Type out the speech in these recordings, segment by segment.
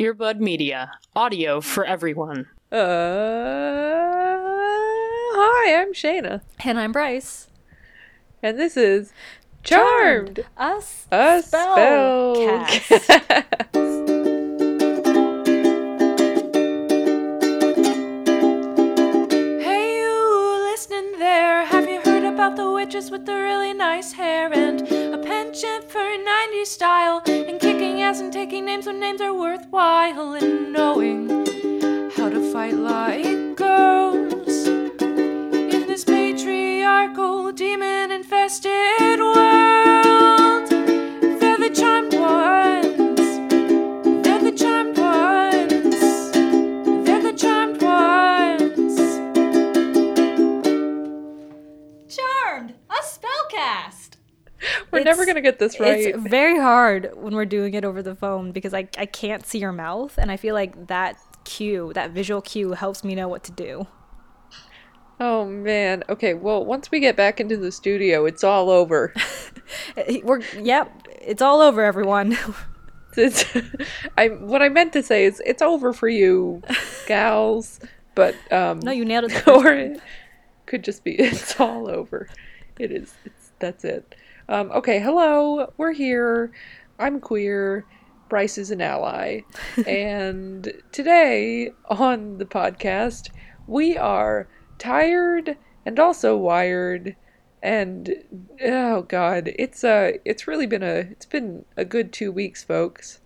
Earbud Media, audio for everyone. Uh, hi, I'm Shayna, And I'm Bryce. and this is Charmed, Us. a spell. Hey, about the witches with the really nice hair and a penchant for 90s style and kicking ass and taking names when names are worthwhile and knowing how to fight like girls in this patriarchal, demon infested world? We're never gonna get this right. It's very hard when we're doing it over the phone because I, I can't see your mouth, and I feel like that cue, that visual cue, helps me know what to do. Oh man. Okay. Well, once we get back into the studio, it's all over. We're yep, it's all over, everyone. It's, I what I meant to say is it's over for you, gals. But um, no, you nailed it. the or it could just be it's all over. It is. It's that's it. Um, okay. Hello. We're here. I'm queer. Bryce is an ally, and today on the podcast we are tired and also wired and oh god it's uh it's really been a it's been a good two weeks folks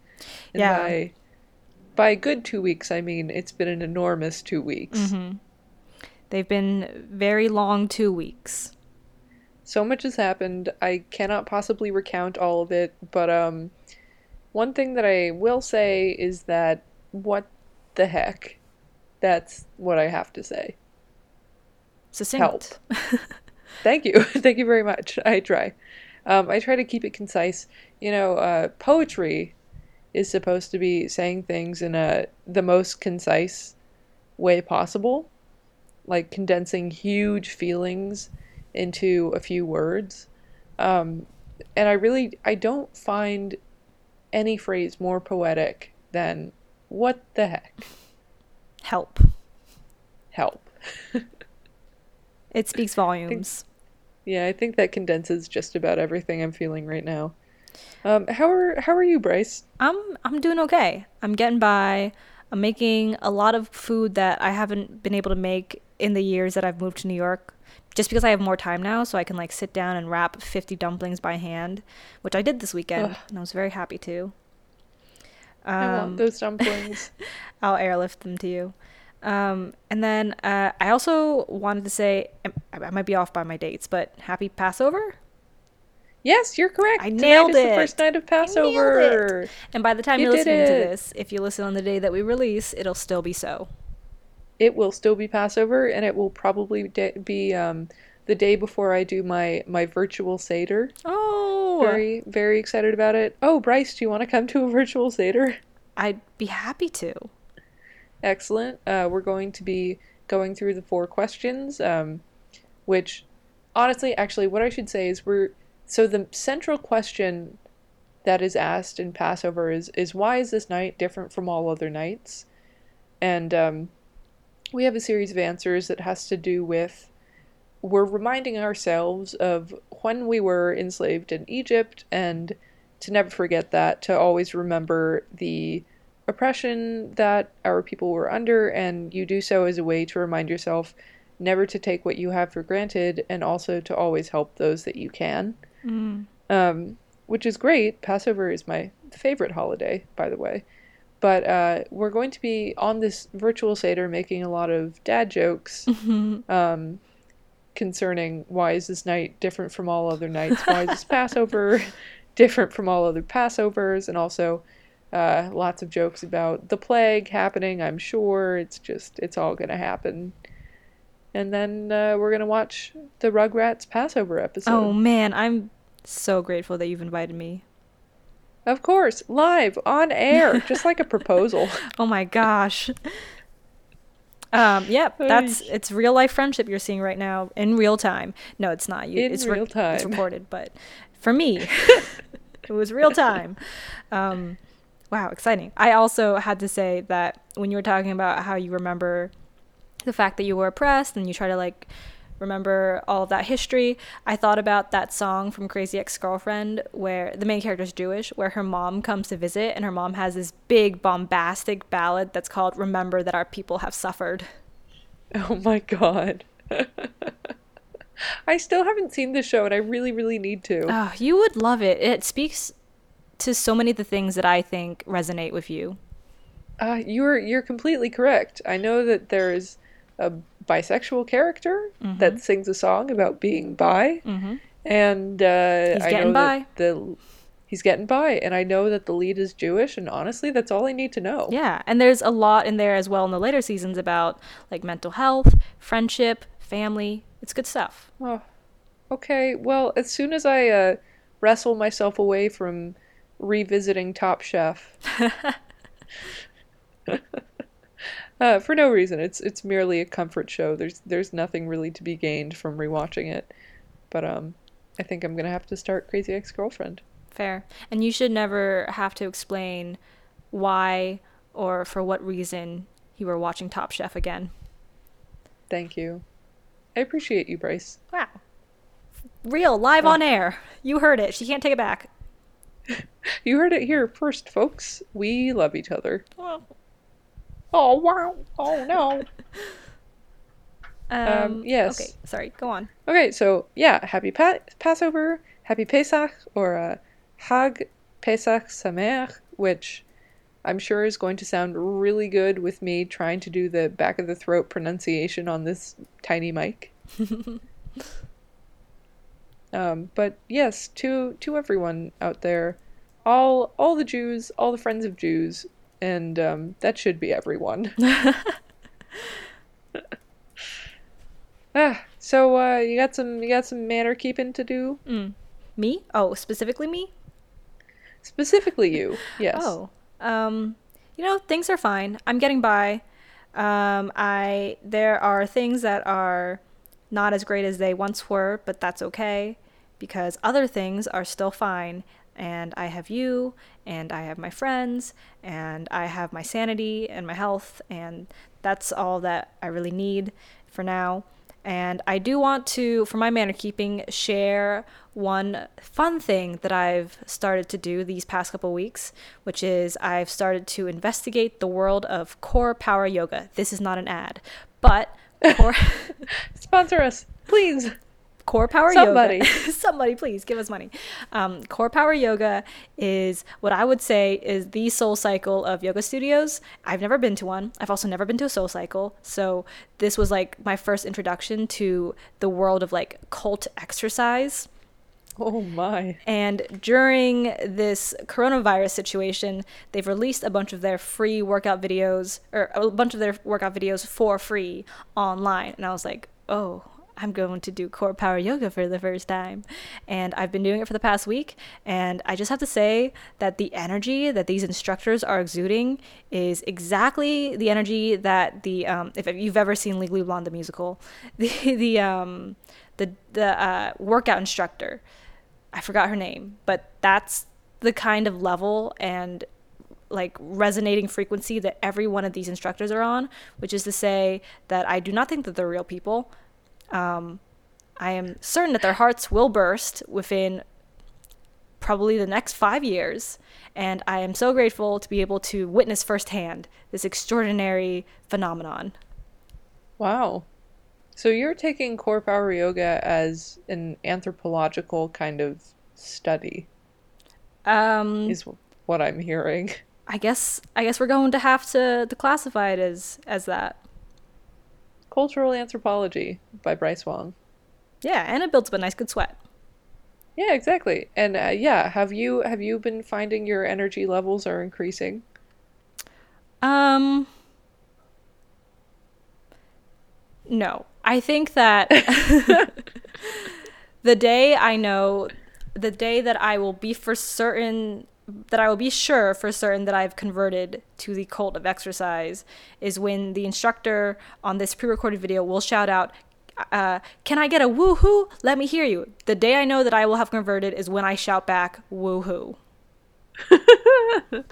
and Yeah. by by good two weeks i mean it's been an enormous two weeks Mm-hmm. They've been very long two weeks. So much has happened i cannot possibly recount all of it but um one thing that i will say is that what the heck that's what i have to say Succinct. Thank you. Thank you very much. I try. Um, I try to keep it concise. You know, uh, poetry is supposed to be saying things in a the most concise way possible, like condensing huge feelings into a few words. Um, and I really I don't find any phrase more poetic than "What the heck?" Help. Help. It speaks volumes. Yeah, I think that condenses just about everything I'm feeling right now. Um, how are how are you, Bryce? I'm I'm doing okay. I'm getting by. I'm making a lot of food that I haven't been able to make in the years that I've moved to New York. Just because I have more time now, so I can like sit down and wrap 50 dumplings by hand, which I did this weekend, Ugh. and I was very happy to. I Um, want those dumplings. I'll airlift them to you. Um, and then uh, I also wanted to say I, I might be off by my dates, but happy Passover. yes, you're correct. I Tonight nailed it. the first night of I Passover. And by the time You you're did listening to this, if you listen on the day that we release, it'll still be so. It will still be Passover, and it will probably de- be um, the day before I do my my virtual seder. Oh, Very very excited about it. Oh, Bryce, do you want to come to a virtual seder? I'd be happy to. Excellent. Uh, we're going to be going through the four questions, um, which honestly, actually, what I should say is we're so the central question that is asked in Passover is is why is this night different from all other nights? And um, we have a series of answers that has to do with we're reminding ourselves of when we were enslaved in Egypt and to never forget that, to always remember the oppression that our people were under, and you do so as a way to remind yourself never to take what you have for granted and also to always help those that you can. Um, which is great. Passover is my favorite holiday, by the way. But uh, we're going to be on this virtual Seder making a lot of dad jokes um, concerning why is this night different from all other nights? Why is this Passover different from all other Passovers? And also uh, lots of jokes about the plague happening. I'm sure it's just, it's all going to happen. And then uh, we're going to watch the Rugrats Passover episode. Oh man, I'm so grateful that you've invited me. Of course, live on air, just like a proposal. Oh my gosh. Um, yep, that's it's real life friendship you're seeing right now in real time. No, it's not. You, In it's real It's time. It's recorded, but for me, it was real time. Um, Wow, exciting. I also had to say that when you were talking about how you remember the fact that you were oppressed and you try to like remember all of that history, I thought about that song from Crazy Ex Girlfriend where the main character is Jewish, where her mom comes to visit and her mom has this big bombastic ballad that's called Remember That Our People Have Suffered. Oh my god. I still haven't seen the show and I really, really need to. Oh, you would love it. It speaks to so many of the things that I think resonate with you. Uh, you're you're completely correct. I know that there's a bisexual character Mm-hmm. that sings a song about being bi, Mhm. and uh, He's I getting know by. that the he's getting by, and I know that the lead is Jewish, and honestly, that's all I need to know. Yeah, and there's a lot in there as well in the later seasons about like mental health, friendship, family. It's good stuff. Oh, okay. Well, as soon as I uh, wrestle myself away from revisiting Top Chef, uh, for no reason, it's it's merely a comfort show. There's there's nothing really to be gained from rewatching it. But um, I think I'm gonna have to start Crazy Ex Girlfriend. Fair. And you should never have to explain why or for what reason you were watching Top Chef again. Thank you. I appreciate you, Bryce. Wow. Real, live on air. You heard it. She can't take it back. You heard it here first, folks. We love each other. Well, Oh wow! Oh no! um, yes. Okay, sorry. Go on. Okay, so yeah, happy pa- Passover, happy Pesach, or uh, Hag Pesach Sameach, which I'm sure is going to sound really good with me trying to do the back of the throat pronunciation on this tiny mic. um, but yes, to to everyone out there, all all the Jews, all the friends of Jews, and um, that should be everyone. ah, so uh, you got some you got some manner keeping to do. Me? Oh, specifically me? Specifically you, yes. Oh, um, you know, things are fine. I'm getting by. Um, I there are things that are not as great as they once were, but that's okay because other things are still fine. And I have you, and I have my friends, and I have my sanity and my health, and that's all that I really need for now. And I do want to, for my manner keeping, share one fun thing that I've started to do these past couple weeks, which is I've started to investigate the world of core power yoga. This is not an ad, but core, Sponsor us, please. core power Somebody. yoga. Somebody, please give us money. Um, core power yoga is what I would say is the soul cycle of yoga studios. I've never been to one. I've also never been to a soul cycle. So this was like my first introduction to the world of like cult exercise. Oh my. And during this coronavirus situation, they've released a bunch of their free workout videos, or a bunch of their workout videos for free online. And I was like, oh, I'm going to do core power yoga for the first time. And I've been doing it for the past week. And I just have to say that the energy that these instructors are exuding is exactly the energy that the, um, if you've ever seen Legally Blonde, the musical, the, the, um, the, the uh, workout instructor. I forgot her name, but that's the kind of level and like resonating frequency that every one of these instructors are on, which is to say that I do not think that they're real people. Um, I am certain that their hearts will burst within probably the next five years, and I am so grateful to be able to witness firsthand this extraordinary phenomenon. Wow. So you're taking core power yoga as an anthropological kind of study, Um, is what I'm hearing. I guess I guess we're going to have to, to classify it as as that. Cultural Anthropology by Bryce Wong. Yeah, and it builds up a nice good sweat. Yeah, exactly. And uh, yeah, have you have you been finding your energy levels are increasing? Um No. I think that the day I know the day that I will be for certain that I will be sure for certain that I've converted to the cult of exercise is when the instructor on this pre-recorded video will shout out uh, can I get a woohoo? Let me hear you. The day I know that I will have converted is when I shout back woohoo. I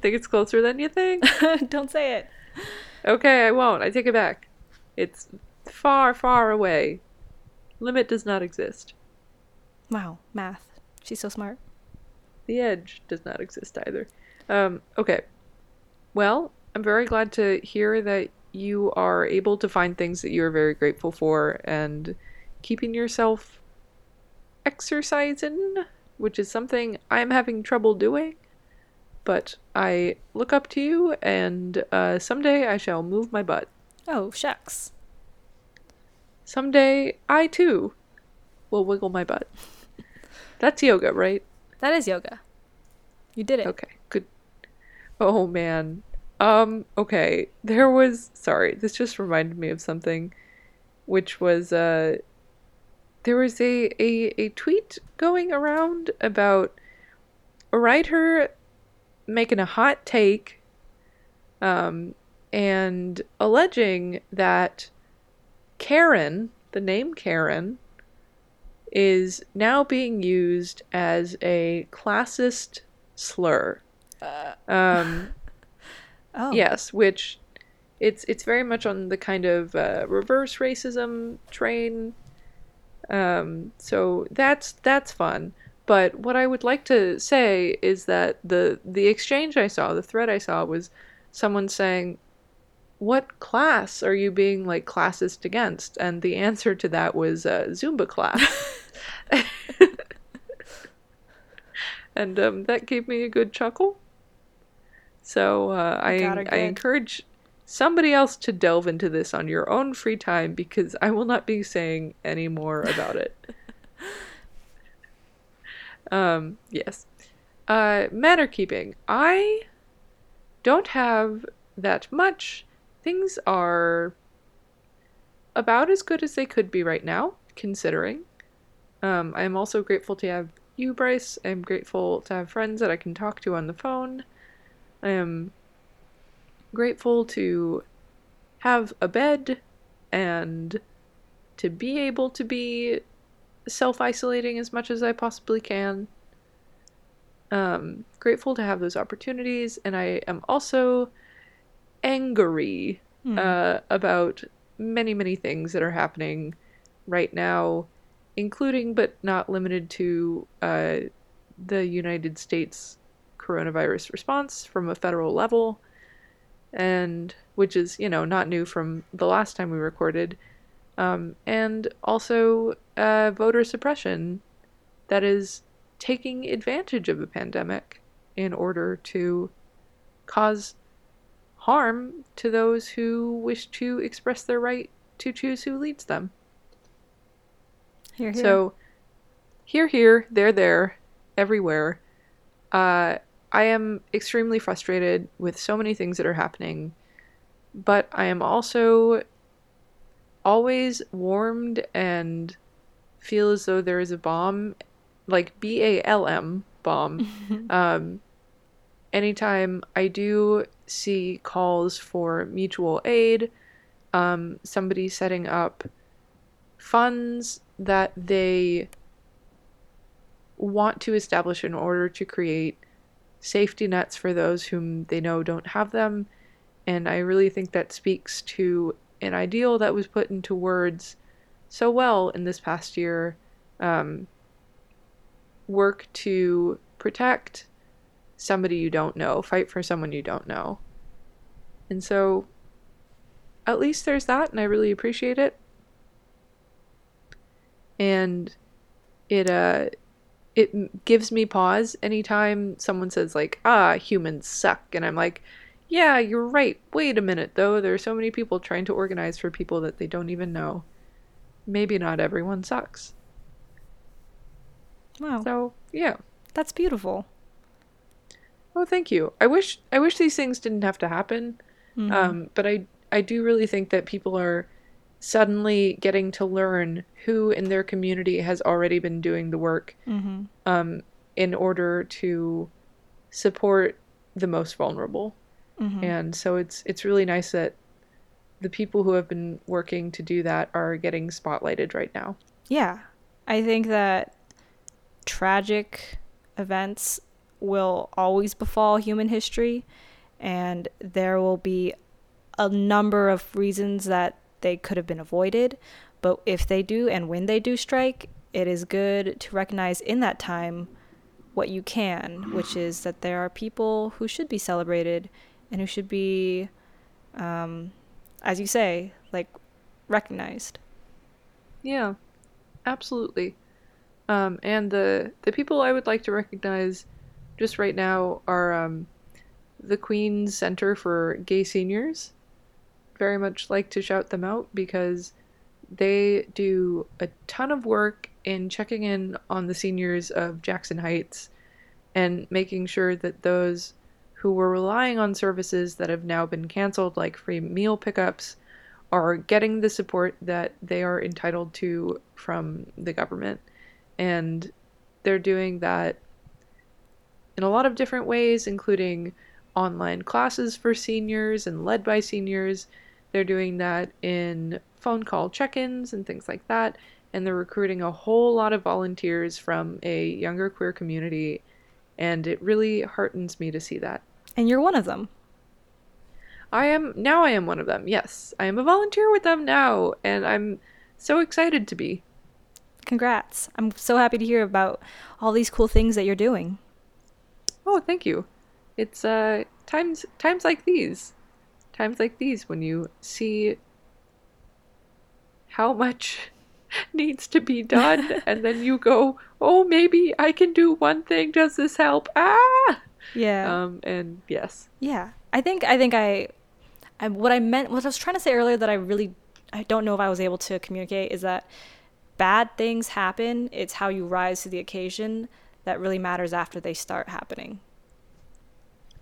think it's closer than you think. Don't say it. Okay, I won't. I take it back. It's far, far away. Limit does not exist. Wow, math. She's so smart. The edge does not exist either. Um, okay. Well, I'm very glad to hear that you are able to find things that you are very grateful for and keeping yourself exercising, which is something I'm having trouble doing. But I look up to you, and uh, someday I shall move my butt. Oh, shucks. Someday I too will wiggle my butt. That's yoga, right? That is yoga. You did it. Okay, good. Oh man. Um, okay. There was sorry, this just reminded me of something which was uh there was a a, a tweet going around about a writer making a hot take um and alleging that Karen, the name Karen, is now being used as a classist slur. Um, Oh. Yes, which it's it's very much on the kind of uh, reverse racism train. Um, so that's that's fun. But what I would like to say is that the the exchange I saw, the thread I saw, was someone saying, "What class are you being like classist against?" And the answer to that was uh, Zumba class. and um, that gave me a good chuckle. So uh, I I encourage somebody else to delve into this on your own free time because I will not be saying any more about it. um, yes. Uh, manner keeping. I don't have that much. Things are about as good as they could be right now, considering. Um, I'm also grateful to have you, Bryce. I'm grateful to have friends that I can talk to on the phone. I am grateful to have a bed and to be able to be self isolating as much as I possibly can. Um, grateful to have those opportunities, and I am also angry uh, about many, many things that are happening right now, including but not limited to uh, the United States coronavirus response from a federal level, and which is, you know, not new from the last time we recorded, um, and also uh, voter suppression that is taking advantage of a pandemic in order to cause harm to those who wish to express their right to choose who leads them. Here, here. So, here, here, there, there, everywhere. Uh, I am extremely frustrated with so many things that are happening, but I am also always warmed and feel as though there is a bomb, like B A L M bomb. um, anytime I do see calls for mutual aid, um, somebody setting up funds that they want to establish in order to create safety nets for those whom they know don't have them. And I really think that speaks to an ideal that was put into words so well in this past year. Um, work to protect somebody you don't know, fight for someone you don't know. And so, at least there's that, and I really appreciate it. And it, uh, it gives me pause anytime someone says like ah humans suck and i'm like yeah you're right. Wait a minute though. There are so many people trying to organize for people that they don't even know. Maybe not everyone sucks. Wow, so yeah. That's beautiful. oh thank you. I wish i wish these things didn't have to happen. Mm-hmm. um, but i i do really think that people are suddenly getting to learn who in their community has already been doing the work Mm-hmm. um, in order to support the most vulnerable. Mm-hmm. And so it's it's really nice that the people who have been working to do that are getting spotlighted right now. Yeah. I think that tragic events will always befall human history, and there will be a number of reasons that they could have been avoided. But if they do, and when they do strike, it is good to recognize in that time what you can, which is that there are people who should be celebrated and who should be, um, as you say, like recognized. Yeah, absolutely. Um, and the the people I would like to recognize just right now are um, the Queen's Center for Gay Seniors. Very much like to shout them out because they do a ton of work in checking in on the seniors of Jackson Heights and making sure that those who were relying on services that have now been canceled, like free meal pickups, are getting the support that they are entitled to from the government. And they're doing that in a lot of different ways, including online classes for seniors and led by seniors. They're doing that in phone call check ins and things like that. And they're recruiting a whole lot of volunteers from a younger queer community. And it really heartens me to see that. And you're one of them. I am now I am one of them. Yes. I am a volunteer with them now and I'm so excited to be. Congrats. I'm so happy to hear about all these cool things that you're doing. Oh, thank you. It's uh times times like these. Times like these when you see how much needs to be done and then you go, "Oh, maybe I can do one thing. Does this help?" Ah. Yeah. Um and yes. Yeah, I think I think I, I what I meant what I was trying to say earlier that I really I don't know if I was able to communicate is that bad things happen. It's how you rise to the occasion that really matters after they start happening.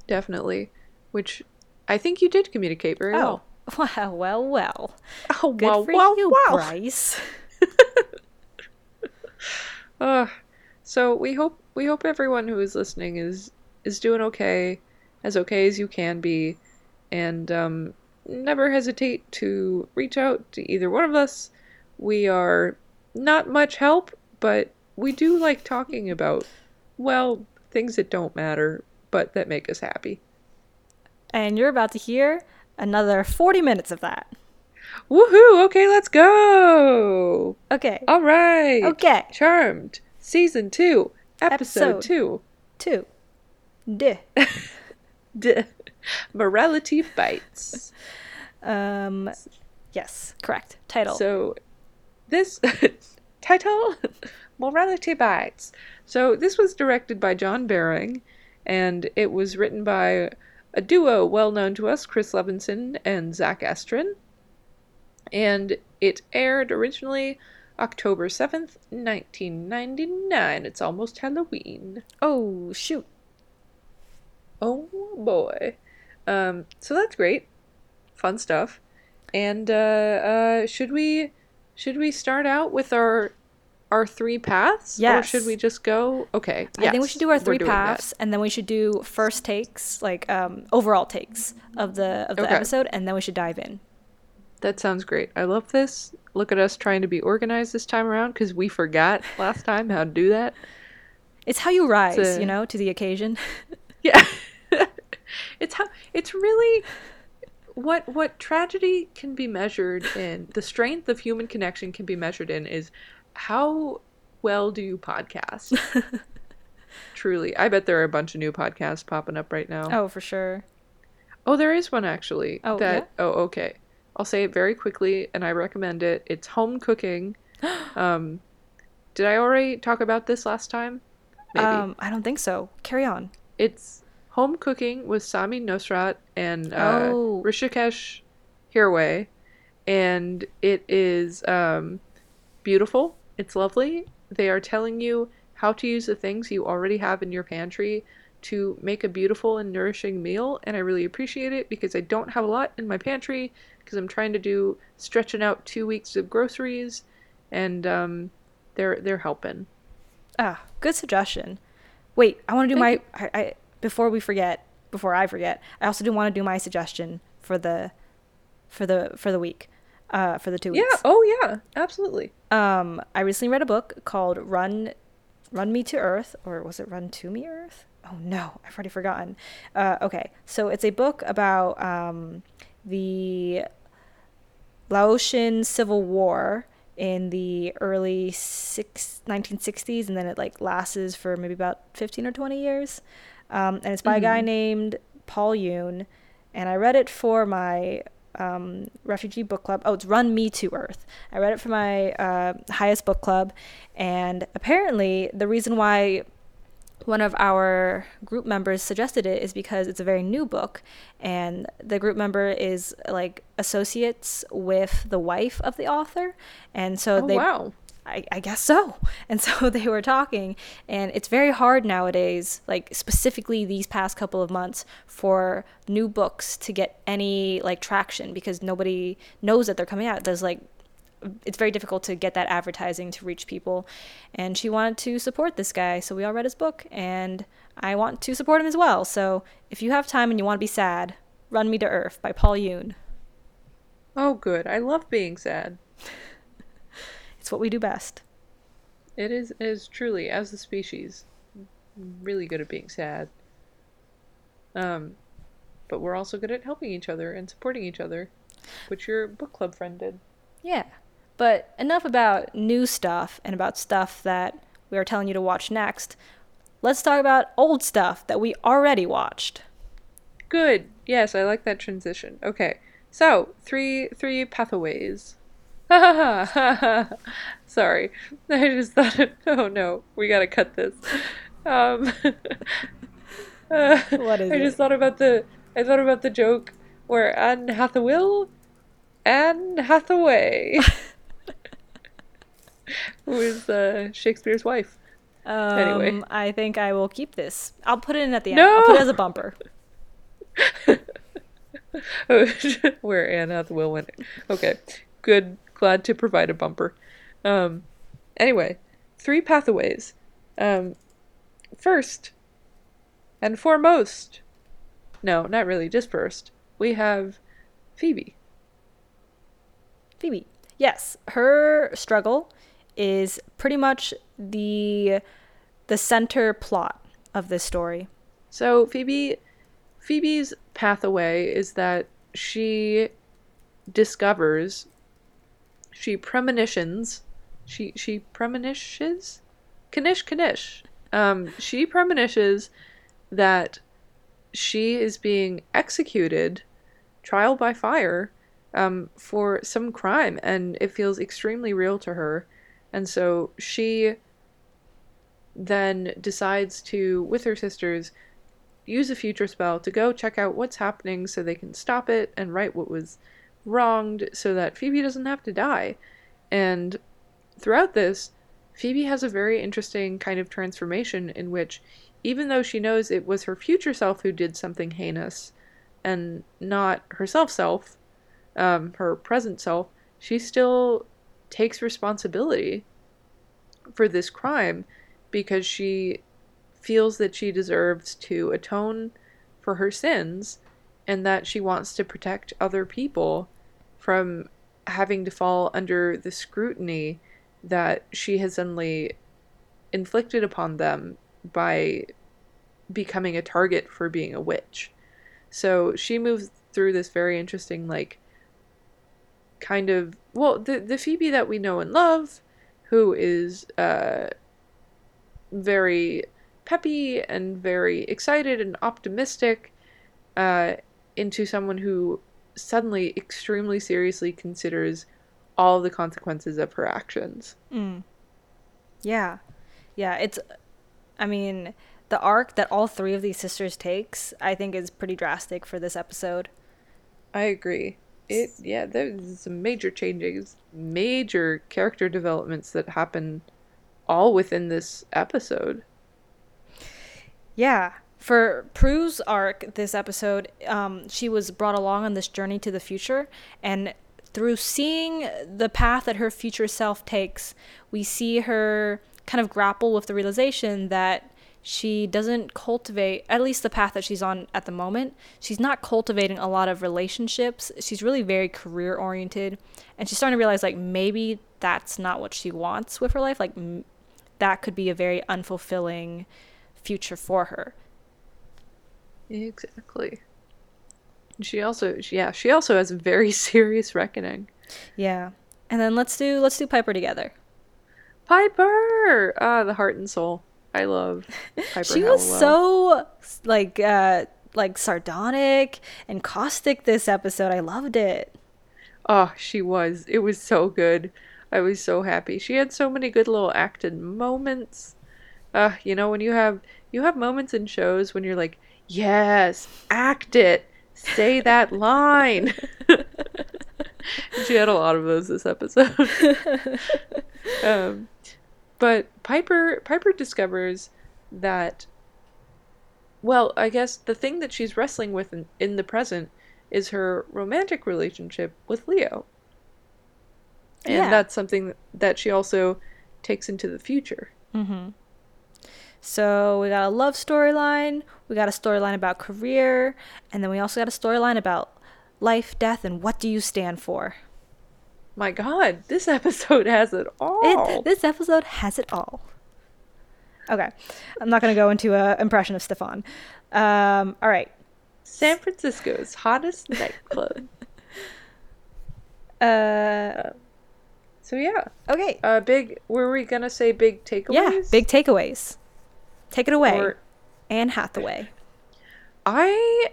Definitely. Which I think you did communicate very well. Oh, well, well, well. Oh, Good wow, for wow, you, wow. Bryce. Uh, so we hope we hope everyone who is listening is is doing okay, as okay as you can be, and um, never hesitate to reach out to either one of us. We are not much help, but we do like talking about well things that don't matter, but that make us happy. And you're about to hear another 40 minutes of that. Woohoo! Okay, let's go. Okay. All right. Okay. Charmed, season two, episode, Episode. two. Two. Duh. D- Morality bites. Um, yes, correct. Title. So, this title, Morality Bites. So, this was directed by John Behring, and it was written by a duo well known to us, Chris Levinson and Zack Estrin. And it aired originally October 7th, 1999. It's almost Halloween. oh, shoot. Oh boy. Um, so that's great. Fun stuff. And uh, uh, should we should we start out with our our three paths? Or should we just go? Okay. I think we should do our three doing that. paths, and then we should do first takes, like um, overall takes of the of the Okay. episode, and then we should dive in. That sounds great. I love this. Look at us trying to be organized this time around because we forgot last time how to do that. It's how you rise, a- you know, to the occasion. Yeah. it's how it's really what what tragedy can be measured in the strength of human connection can be measured in is how well do you podcast truly i bet there are a bunch of new podcasts popping up right now oh, for sure. oh there is one actually Oh, that oh okay i'll say it very quickly and i recommend it it's home cooking um did i already talk about this last time maybe Um, I don't think so. Carry on. it's home cooking with Samin Nosrat and uh, Oh. Hrishikesh Hirway, and it is um, beautiful. It's lovely. They are telling you how to use the things you already have in your pantry to make a beautiful and nourishing meal, and I really appreciate it because I don't have a lot in my pantry because I'm trying to do stretching out two weeks of groceries, and um, they're they're helping. Ah, good suggestion. Wait, I want to do Thank my. I, I before we forget. Before I forget, I also do want to do my suggestion for the, for the for the week, uh, for the two weeks. Yeah. Oh yeah. Absolutely. Um, I recently read a book called Run, Run Me to Earth, or was it Run to Me Earth? oh no, I've already forgotten. Uh, okay, so it's a book about um, the Laotian Civil War in the early six, 1960s, and then it like lasts for maybe about 15 or 20 years. Um, and it's by a guy named Paul Yoon. And I read it for my um, refugee book club. Oh, it's Run Me to Earth. I read it for my uh, highest book club. And apparently, the reason why one of our group members suggested it is because it's a very new book and the group member is like associates with the wife of the author and so Oh, they wow. I, I guess so. And so they were talking, and it's very hard nowadays, like specifically these past couple of months, for new books to get any like traction because nobody knows that they're coming out. There's like, it's very difficult to get that advertising to reach people. And she wanted to support this guy, so we all read his book, and I want to support him as well. So if you have time and you want to be sad, Run Me to Earth by Paul Yoon. Oh, good. I love being sad. It's what we do best. It is is truly as a species really good at being sad. Um, but we're also good at helping each other and supporting each other, which your book club friend did. Yeah. But enough about new stuff and about stuff that we are telling you to watch next. Let's talk about old stuff that we already watched. Good. Yes, I like that transition. Okay. So, three three pathways. Sorry. I just thought oh no, we got to cut this. Um uh, What is it? I it? just thought about the I thought about the joke where Anne Hathaway Anne Hathaway who is uh, Shakespeare's wife. Um, Anyway. I think I will keep this. I'll put it in at the end. I'll put it No! as a bumper. where Anne Hathaway went. Okay, good. Glad to provide a bumper. Um, anyway, three pathways. Um, first and foremost, no, not really, just first. We have Phoebe. Phoebe. Yes, her struggle is pretty much the the center plot of this story. So Phoebe, Phoebe's pathway is that she discovers, she premonitions, she she premonitions, Kanish Kanish. Um, she premonishes that she is being executed, trial by fire, um, for some crime, and it feels extremely real to her, and so she then decides to, with her sisters, use a future spell to go check out what's happening so they can stop it and right what was wronged so that Phoebe doesn't have to die. And throughout this, Phoebe has a very interesting kind of transformation in which, even though she knows it was her future self who did something heinous and not herself self, um, her present self, she still takes responsibility for this crime because she feels that she deserves to atone for her sins and that she wants to protect other people from having to fall under the scrutiny that she has suddenly inflicted upon them by becoming a target for being a witch. So she moves through this very interesting, like, kind of well, the the Phoebe that we know and love, who is uh very peppy and very excited and optimistic uh, into someone who suddenly extremely seriously considers all the consequences of her actions. Mm. Yeah. Yeah, it's I mean, the arc that all three of these sisters takes, I think is pretty drastic for this episode. I agree. It yeah, there's some major changes, major character developments that happen all within this episode. Yeah. For Prue's arc this episode, um, she was brought along on this journey to the future, and through seeing the path that her future self takes, we see her kind of grapple with the realization that she doesn't cultivate, at least the path that she's on at the moment, she's not cultivating a lot of relationships. She's really very career oriented, and she's starting to realize like maybe that's not what she wants with her life. Like, m- that could be a very unfulfilling future for her. Exactly. She also, yeah, she also has a very serious reckoning. Yeah. And then let's do let's do Piper together. Piper, ah, the heart and soul. I love Piper. she was so like uh like sardonic and caustic this episode. I loved it. Oh, she was. It was so good. I was so happy. She had so many good little acted moments. Uh, you know, when you have you have moments in shows when you're like, yes, act it, say that line. she had a lot of those this episode. um, but Piper Piper discovers that well, I guess the thing that she's wrestling with in, in the present is her romantic relationship with Leo. And Yeah. that's something that she also takes into the future. So we got a love storyline, we got a storyline about career, and then we also got a storyline about life, death, and what do you stand for? My god, this episode has it all. It, this episode has it all. Okay, I'm not gonna go into an impression of Stefan. Um, all right. San Francisco's hottest nightclub. Uh, So yeah, okay. uh, big. Were we gonna say big takeaways? Yeah, big takeaways. Take it away, Or- Anne Hathaway. I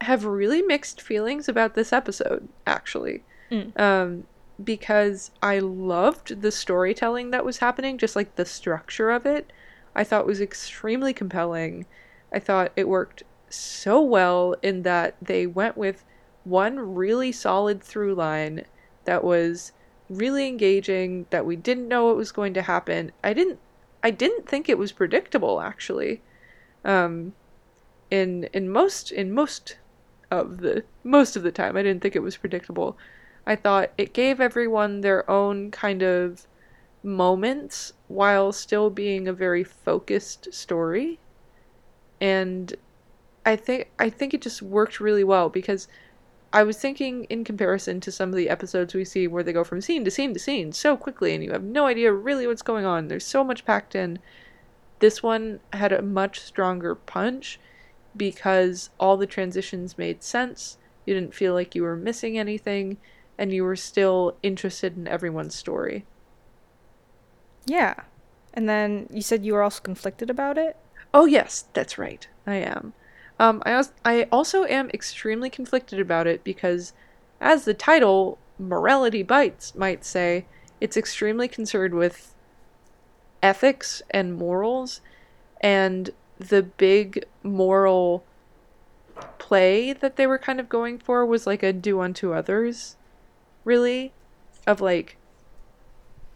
have really mixed feelings about this episode, actually. Mm. Um, because I loved the storytelling that was happening, just like the structure of it. I thought was extremely compelling. I thought it worked so well in that they went with one really solid through line that was really engaging, that we didn't know what was going to happen. I didn't I didn't think it was predictable actually. Um in in most in most of the most of the time I didn't think it was predictable. I thought it gave everyone their own kind of moments while still being a very focused story. And I think I think it just worked really well because I was thinking in comparison to some of the episodes we see where they go from scene to scene to scene so quickly and you have no idea really what's going on. There's so much packed in. This one had a much stronger punch because all the transitions made sense. You didn't feel like you were missing anything and you were still interested in everyone's story. Yeah. And then you said you were also conflicted about it? Oh yes, that's right. I am. Um, I also, I also am extremely conflicted about it because, as the title "Morality Bites" might say, it's extremely concerned with ethics and morals, and the big moral play that they were kind of going for was like a "do unto others," really, of like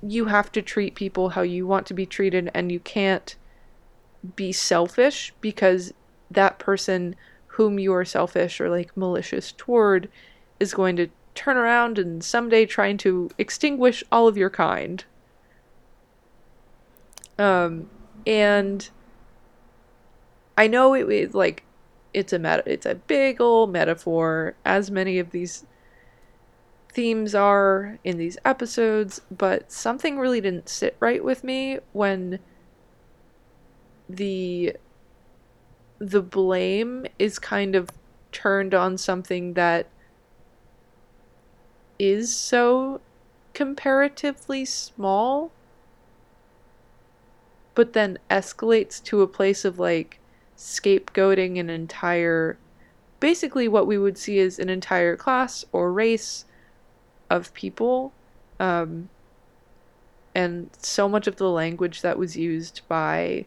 you have to treat people how you want to be treated, and you can't be selfish because that person whom you are selfish or like malicious toward is going to turn around and someday trying to extinguish all of your kind. Um, and I know it was like it's a meta- it's a big old metaphor, as many of these themes are in these episodes, but something really didn't sit right with me when the the blame is kind of turned on something that is so comparatively small but then escalates to a place of like scapegoating an entire basically what we would see as an entire class or race of people um and so much of the language that was used by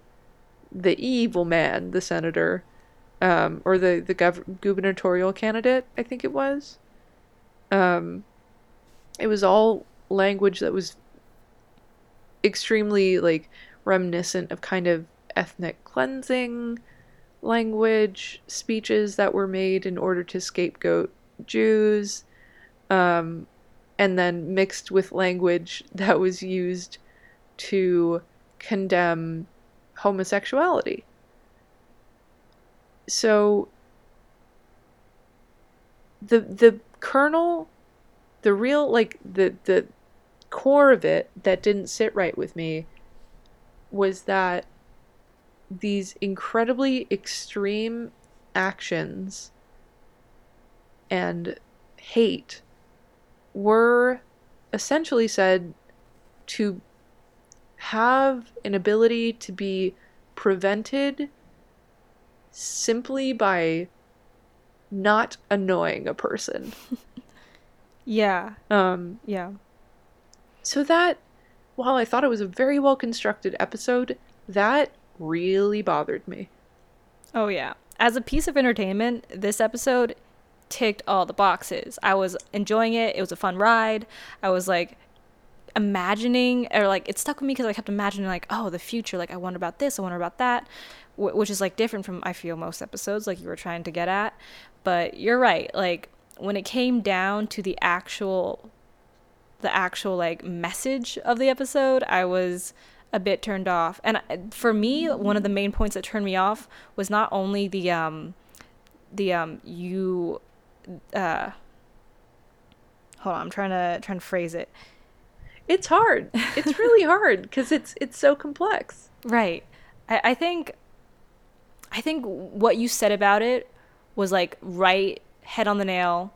the evil man, the senator, um, or the the gov- gubernatorial candidate, I think it was. Um, it was all language that was extremely like reminiscent of kind of ethnic cleansing language, speeches that were made in order to scapegoat Jews, um, and then mixed with language that was used to condemn homosexuality. So the the kernel the real like the the core of it that didn't sit right with me was that these incredibly extreme actions and hate were essentially said to have an ability to be prevented simply by not annoying a person. Yeah. Um, Yeah. so that, while I thought it was a very well constructed episode, that really bothered me. Oh yeah. As a piece of entertainment, this episode ticked all the boxes. I was enjoying it. It was a fun ride. I was like imagining or like it stuck with me because I kept imagining like, oh, the future. Like I wonder about this. I wonder about that, wh- which is like different from I feel most episodes, like you were trying to get at. But you're right. Like when it came down to the actual the actual like message of the episode, I was a bit turned off. And for me, one of the main points that turned me off was not only the um the um you uh hold on, I'm trying to trying to phrase it. It's hard. It's really hard because it's it's so complex. Right. I, I think I think what you said about it was like right head on the nail.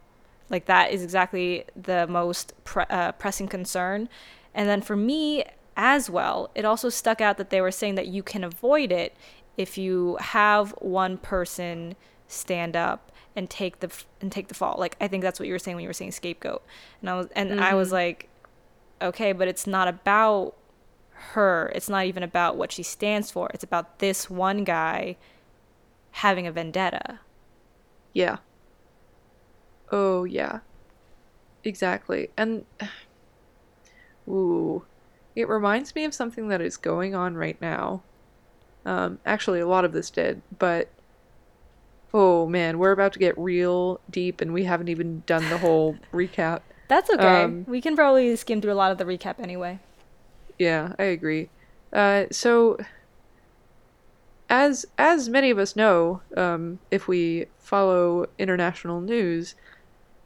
Like that is exactly the most pre- uh, pressing concern. And then for me as well, it also stuck out that they were saying that you can avoid it if you have one person stand up and take the f- and take the fall. Like I think that's what you were saying when you were saying scapegoat. And I was and I was like okay, but it's not about her. It's not even about what she stands for. It's about this one guy having a vendetta. Yeah. Oh yeah. Exactly. And ooh, it reminds me of something that is going on right now. Um, actually, a lot of this did, but oh man, we're about to get real deep, and we haven't even done the whole recap. That's okay. Um, we can probably skim through a lot of the recap anyway. Yeah, I agree. Uh, so, as as many of us know, um, if we follow international news,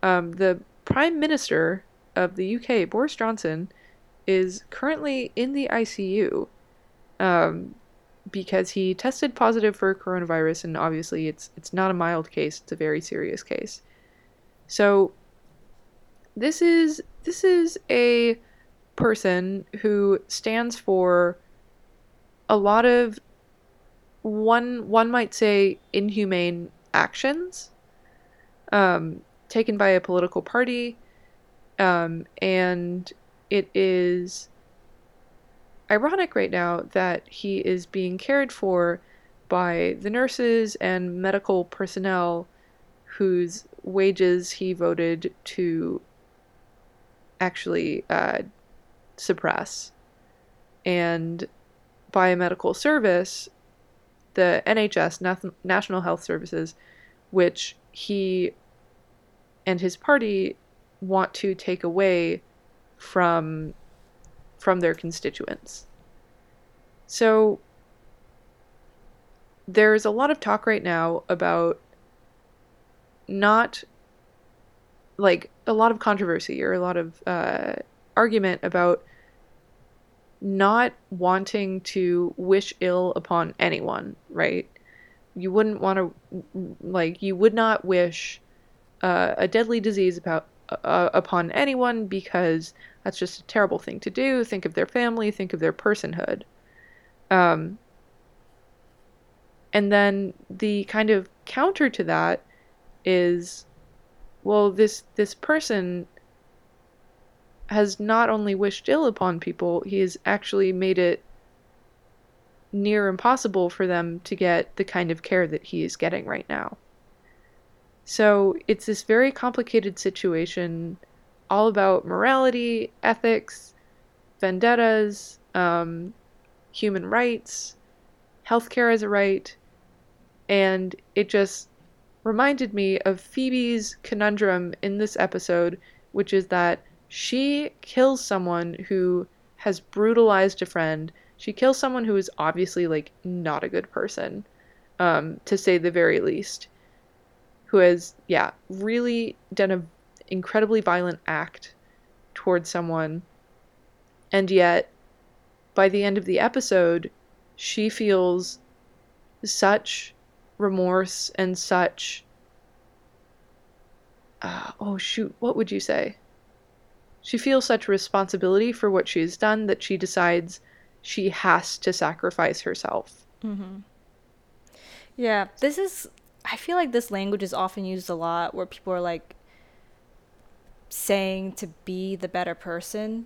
um, the Prime Minister of the UK, Boris Johnson, is currently in the ICU um, because he tested positive for coronavirus, and obviously it's it's not a mild case; it's a very serious case. So, this is this is a person who stands for a lot of one one might say inhumane actions um, taken by a political party um, and it is ironic right now that he is being cared for by the nurses and medical personnel whose wages he voted to actually uh, suppress. And biomedical service, the NHS, Nath- National Health Services, which he and his party want to take away from from their constituents. So there's a lot of talk right now about not like a lot of controversy or a lot of uh, argument about not wanting to wish ill upon anyone, right? You wouldn't want to, like, you would not wish uh, a deadly disease about uh, upon anyone because that's just a terrible thing to do. Think of their family, think of their personhood. Um, and then the kind of counter to that is well this this person has not only wished ill upon people he has actually made it near impossible for them to get the kind of care that he is getting right now. So it's this very complicated situation all about morality ethics vendettas um, human rights healthcare as a right and it just reminded me of Phoebe's conundrum in this episode, which is that she kills someone who has brutalized a friend. She kills someone who is obviously like not a good person, um, to say the very least. Who has, yeah, really done an incredibly violent act towards someone. And yet, by the end of the episode, she feels such remorse and such. Uh, oh shoot what would you say? She feels such responsibility for what she's done that she decides she has to sacrifice herself. Yeah, this is. I feel like this language is often used a lot where people are like saying to be the better person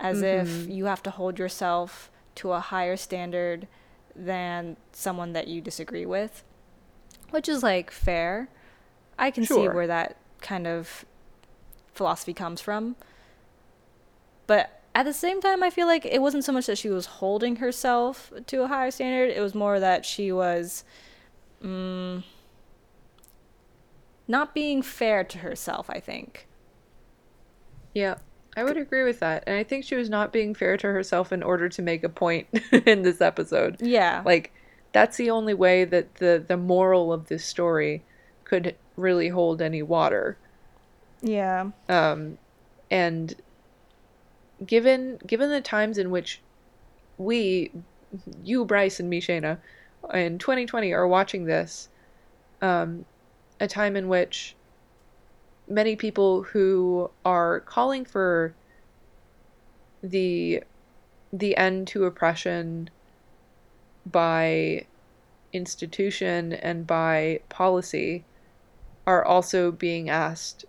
as if you have to hold yourself to a higher standard than someone that you disagree with, which is like fair. I can see where that kind of philosophy comes from. But at the same time, I feel like it wasn't so much that she was holding herself to a higher standard, it was more that she was mm, not being fair to herself, I think. Yeah, I would agree with that. And I think she was not being fair to herself in order to make a point in this episode. Yeah. Like that's the only way that the the moral of this story could really hold any water. yeah. Um and given given the times in which we you Bryce and me Shayna in 2020 are watching this um a time in which many people who are calling for the the end to oppression by institution and by policy are also being asked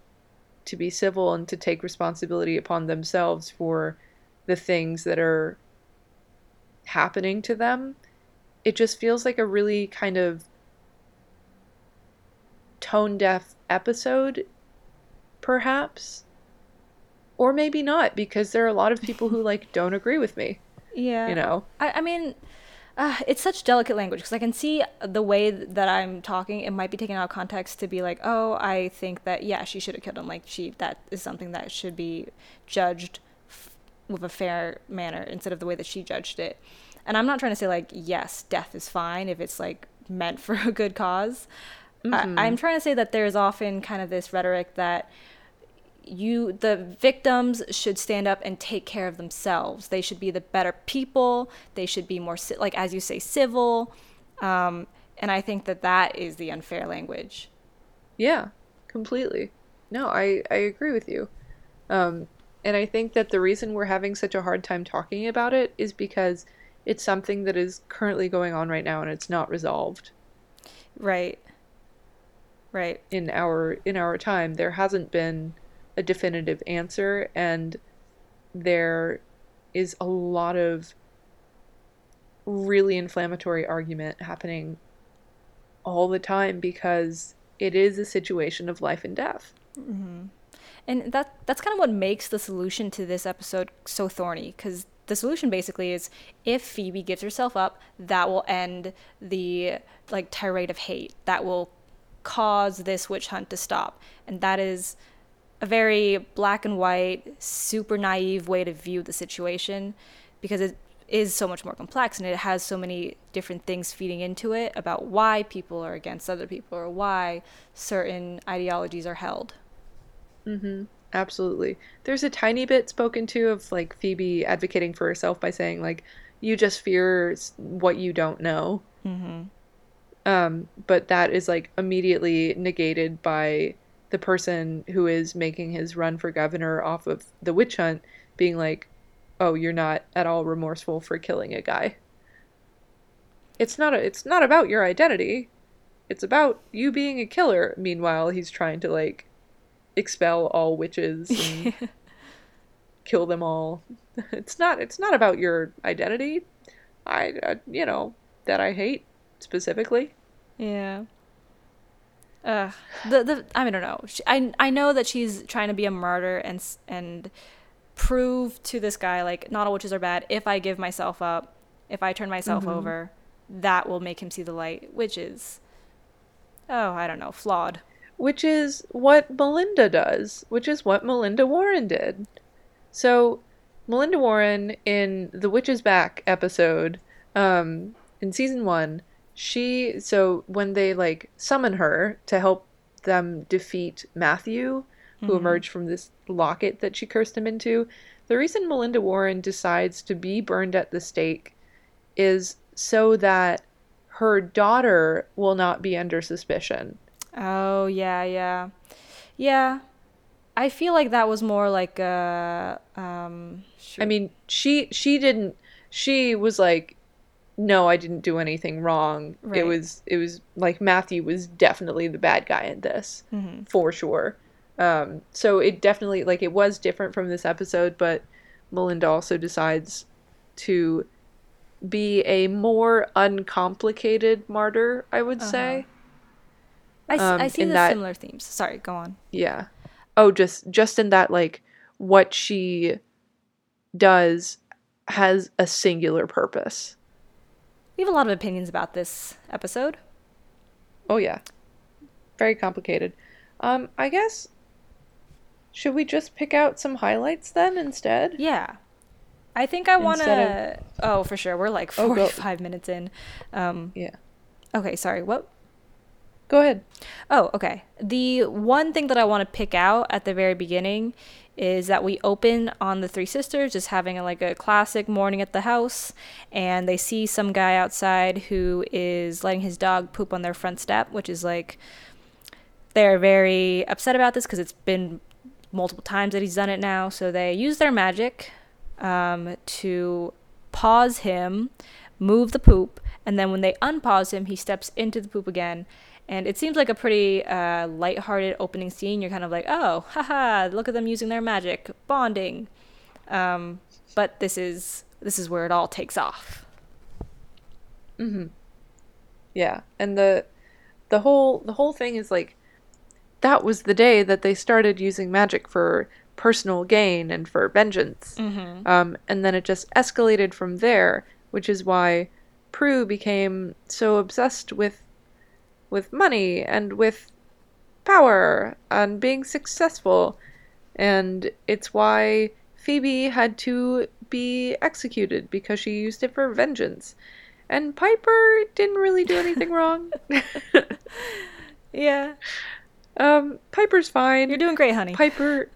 to be civil and to take responsibility upon themselves for the things that are happening to them. It just feels like a really kind of tone deaf episode, perhaps. Or maybe not, because there are a lot of people who like don't agree with me, Yeah. you know? I, I mean, uh, it's such delicate language because I can see the way that I'm talking. It might be taken out of context to be like, oh, I think that yeah, she should have killed him. Like she, that is something that should be judged f- with a fair manner instead of the way that she judged it. And I'm not trying to say like yes, death is fine if it's like meant for a good because I, I'm trying to say that there's often kind of this rhetoric that you the victims should stand up and take care of themselves they should be the better people they should be more like as you say civil um, and i think that that is the unfair language Yeah, completely. No, I, I agree with you. Um, and I think that the reason we're having such a hard time talking about it is because it's something that is currently going on right now and it's not resolved right right in our in our time. There hasn't been a definitive answer and there is a lot of really inflammatory argument happening all the time because it is a situation of life and death. Mm-hmm. and that that's kind of what makes the solution to this episode so thorny because the solution basically is if phoebe gives herself up that will end the like tirade of hate that will cause this witch hunt to stop and that is a very black and white super naive way to view the situation because it is so much more complex and it has so many different things feeding into it about why people are against other people or why certain ideologies are held Absolutely. There's a tiny bit spoken to of like Phoebe advocating for herself by saying like you just fear what you don't know. Mm-hmm. Um, but that is like immediately negated by the person who is making his run for governor off of the witch hunt being like, "Oh, you're not at all remorseful for killing a guy." It's not a, it's not about your identity. It's about you being a killer. Meanwhile, he's trying to like expel all witches and kill them all. It's not it's not about your identity. I uh, you know that I hate specifically. Yeah. Uh, the the I mean, I don't know. She, I I know that she's trying to be a martyr and and prove to this guy like not all witches are bad. If I give myself up, if I turn myself over, that will make him see the light, which is oh I don't know flawed. which is what Melinda does, which is what Melinda Warren did. So, Melinda Warren in the Witch's Back episode, um, in season one, she so when they like summon her to help them defeat Matthew, who emerged from this locket that she cursed him into, the reason Melinda Warren decides to be burned at the stake is so that her daughter will not be under suspicion. Oh yeah, yeah, yeah. I feel like that was more like a. Um, I mean, she she didn't. She was like, "No, I didn't do anything wrong." Right. It was it was like Matthew was definitely the bad guy in this Mm-hmm. for sure. Um, so it definitely like it was different from this episode, but Melinda also decides to be a more uncomplicated martyr. I would say. I, um, I see the that- similar themes. Sorry, go on. Yeah. Oh, just just in that like what she does has a singular purpose. We have a lot of opinions about this episode. Oh yeah. Very complicated. Um I guess should we just pick out some highlights then instead? Yeah. I think I want to. Instead Oh, for sure. We're like Oh, go- 45 minutes in. Um, Yeah. okay, sorry. What? Go ahead. Oh, okay. The one thing that I want to pick out at the very beginning is that we open on the three sisters just having a, like a classic morning at the house, and they see some guy outside who is letting his dog poop on their front step, which is like they're very upset about this because it's been multiple times that he's done it now. So they use their magic um, to pause him, move the poop, and then when they unpause him, he steps into the poop again. And it seems like a pretty uh, lighthearted opening scene. You're kind of like, oh, haha, look at them using their magic, bonding. Um, but this is this is where it all takes off. Yeah. And the the whole the whole thing is like that was the day that they started using magic for personal gain and for vengeance. Um, and then it just escalated from there, which is why Prue became so obsessed with with money and with power and being successful. And it's why Phoebe had to be executed because she used it for vengeance. And Piper didn't really do anything wrong. Yeah, um, Piper's fine. you're doing great, honey. Piper.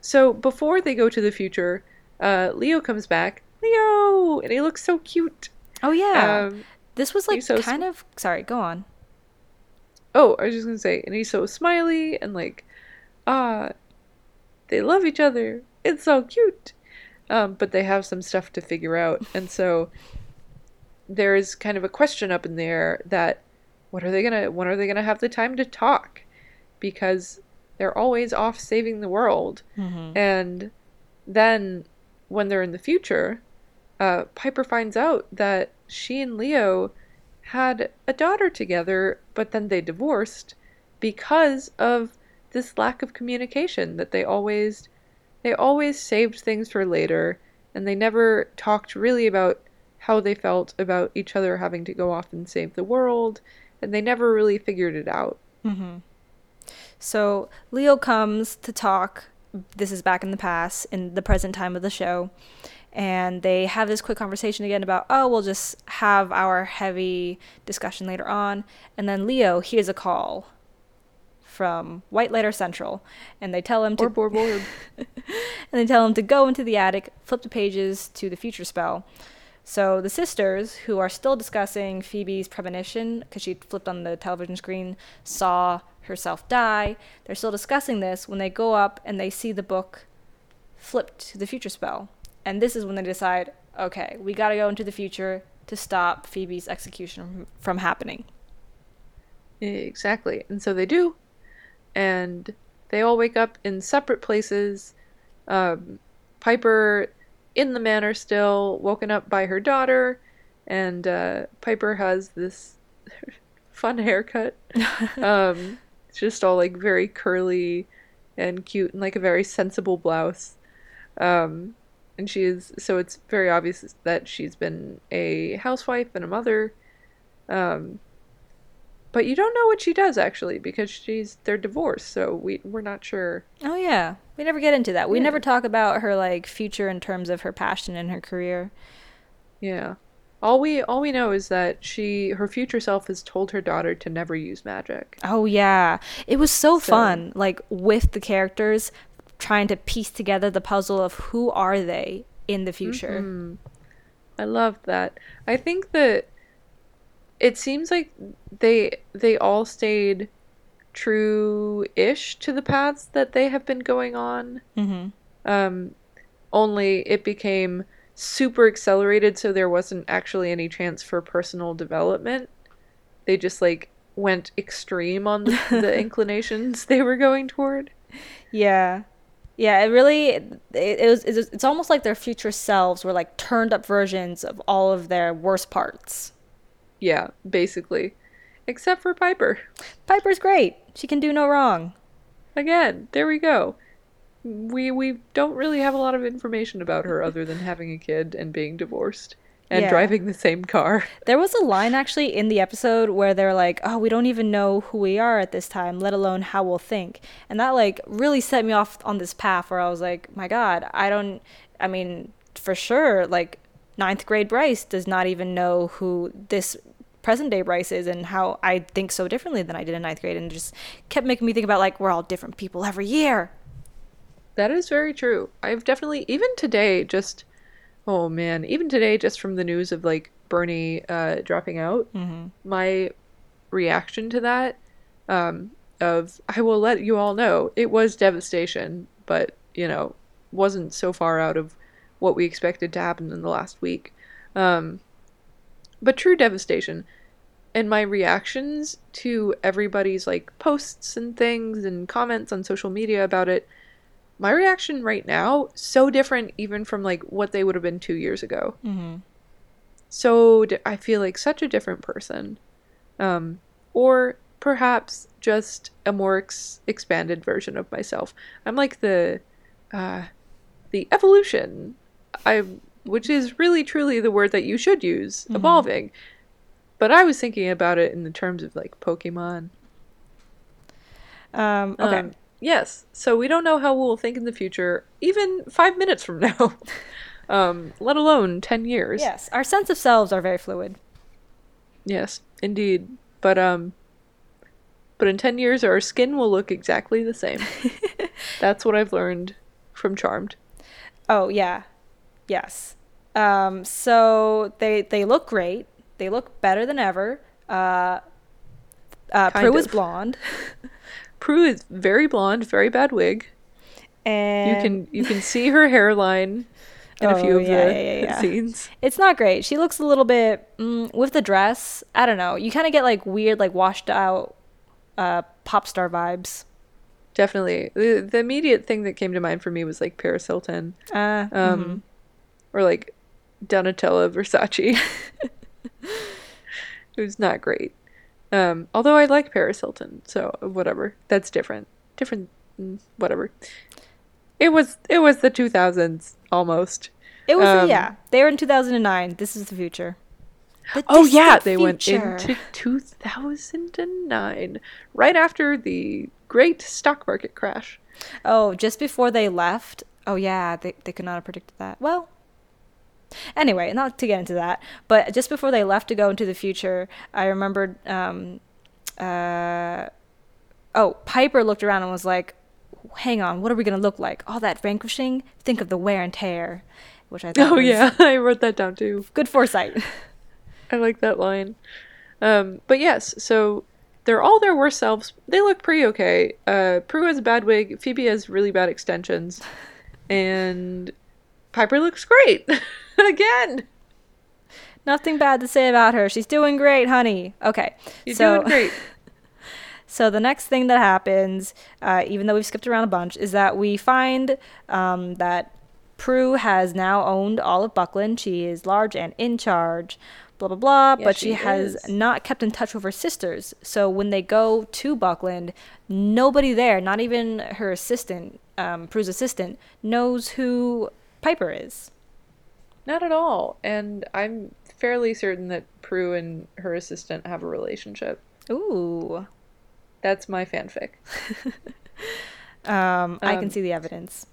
So before they go to the future, uh, Leo comes back. Leo, and he looks so cute. oh yeah, Um, this was like so kind of. Sorry, go on. Oh, I was just gonna say, and he's so smiley and like, ah, they love each other. It's so cute. Um, but they have some stuff to figure out, and so there's kind of a question up in there that what are they gonna when are they gonna have the time to talk because they're always off saving the world and then when they're in the future uh, piper finds out that she and leo had a daughter together but then they divorced because of this lack of communication that they always they always saved things for later and they never talked really about how they felt about each other having to go off and save the world and they never really figured it out mm-hmm. So Leo comes to talk. This is back in the past, in the present time of the show. And they have this quick conversation again about, oh, we'll just have our heavy discussion later on. And then Leo hears a call from Whitelighter Central. And they tell him to or board board and they tell him to go into the attic, flip the pages to the future spell. So the sisters, who are still discussing Phoebe's premonition, because she flipped on the television screen, saw herself die. They're still discussing this when they go up and they see the book flipped to the future spell. And this is when they decide, okay, we got to go into the future to stop Phoebe's execution from, happening. Exactly. And so they do. And they all wake up in separate places. Um, Piper in the manor still, woken up by her daughter. And uh, Piper has this fun haircut. um, it's just all like very curly and cute and like a very sensible blouse. Um, and she is, so it's very obvious that she's been a housewife and a mother. Um, but you don't know what she does actually because she's they're divorced, so we we're not sure. Oh, yeah. We never get into that. We Yeah. never talk about her, like, future in terms of her passion and her career. Yeah. All we all we know is that she her future self has told her daughter to never use magic. Oh yeah. It was so, So- fun like with the characters trying to piece together the puzzle of who are they in the future. I love that. I think that it seems like they they all stayed true-ish to the paths that they have been going on. Mm-hmm. Um, only it became super accelerated, so there wasn't actually any chance for personal development. They just like went extreme on the, the inclinations they were going toward. Yeah. Yeah, it really it, it was it's, it's almost like their future selves were like turned up versions of all of their worst parts. Yeah, basically. Except for Piper. Piper's great. She can do no wrong. Again, there we go. We we don't really have a lot of information about her other than having a kid and being divorced and Yeah. driving the same car. There was a line actually in the episode where they're like, "Oh, we don't even know who we are at this time, let alone how we'll think." And that like really set me off on this path where I was like, "My god, I don't I mean, for sure like ninth grade Bryce does not even know who this present day Bryce is and how I think so differently than I did in ninth grade and just kept making me think about like we're all different people every year. That is very true. I've definitely even today just oh man, even today just from the news of like Bernie uh dropping out, my reaction to that um of I will let you all know it was devastation, but you know, wasn't so far out of what we expected to happen in the last week. Um but true devastation. And my reactions to everybody's like posts and things and comments on social media about it my reaction right now so different even from like what they would have been two years ago. Mm-hmm. so di- i feel like such a different person. Um or perhaps just a more ex- expanded version of myself. I'm like the uh the evolution. I which is really truly the word that you should use evolving. But i was thinking about it in the terms of like pokemon. Um okay. Um, yes. So we don't know how we'll think in the future, even five minutes from now, um, let alone 10 years. yes, our sense of selves are very fluid. Yes, indeed. But, um, but in 10 years, our skin will look exactly the same. That's what I've learned from Charmed. Oh yeah, yes. Um, so they they look great. They look better than ever. Uh, uh, Prue is blonde, Prue is very blonde, very bad wig. and You can you can see her hairline in a few Oh, of yeah, the yeah, yeah, scenes. It's not great. She looks a little bit mm, with the dress. I don't know. You kind of get like weird, like washed out uh, pop star vibes. Definitely. The, the immediate thing that came to mind for me was like Paris Hilton. Uh, um, or like Donatella Versace, it was not great. Um, although I like Paris Hilton, so whatever. That's different. Different, mm, whatever. It was it was the two thousands almost. it was um, yeah. They were in 2009. This is the future. The Oh yeah, they went into two thousand and nine, right after the great stock market crash. Oh, just before they left. Oh yeah, they they could not have predicted that. Well, anyway, not to get into that, but just before they left to go into the future, I remembered. Um, uh, oh, Piper looked around and was like, "Hang on, what are we gonna look like? All that vanquishing? Think of the wear and tear." Which I thought Oh yeah, I wrote that down too. good foresight. I like that line. Um, but yes, so they're all their worst selves. They look pretty okay. Uh, Prue has a bad wig. Phoebe has really bad extensions, and Piper looks great again. Nothing bad to say about her. She's doing great, honey. Okay, You're so doing great. So the next thing that happens, uh, even though we've skipped around a bunch, is that we find um, that Prue has now owned all of Buckland. She is large and in charge, blah blah blah. Yes, but she, she has is. not kept in touch with her sisters. So when they go to Buckland, nobody there, not even her assistant, um, Prue's assistant, knows who Piper is. Not at all. And I'm fairly certain that Prue and her assistant have a relationship. Ooh. That's my fanfic. Um, I can Um, see the evidence.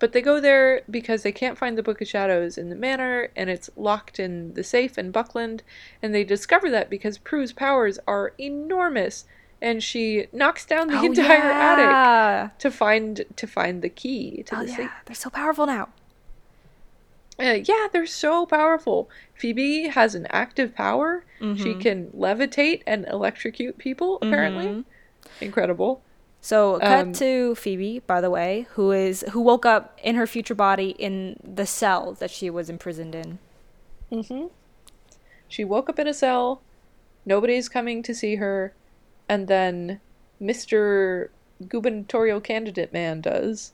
But they go there because they can't find the Book of Shadows in the manor, and it's locked in the safe in Buckland. And they discover that because Prue's powers are enormous, and she knocks down the Oh, entire attic to find to find the key to Oh the yeah, safe. they're so powerful now. Uh, yeah, they're so powerful. Phoebe has an active power. She Mm-hmm. can levitate and electrocute people, apparently. Incredible. So cut Um, to Phoebe, by the way, who is who woke up in her future body in the cell that she was imprisoned in. Mm-hmm. She woke up in a cell. Nobody's coming to see her. And then Mr. Gubernatorial Candidate Man does.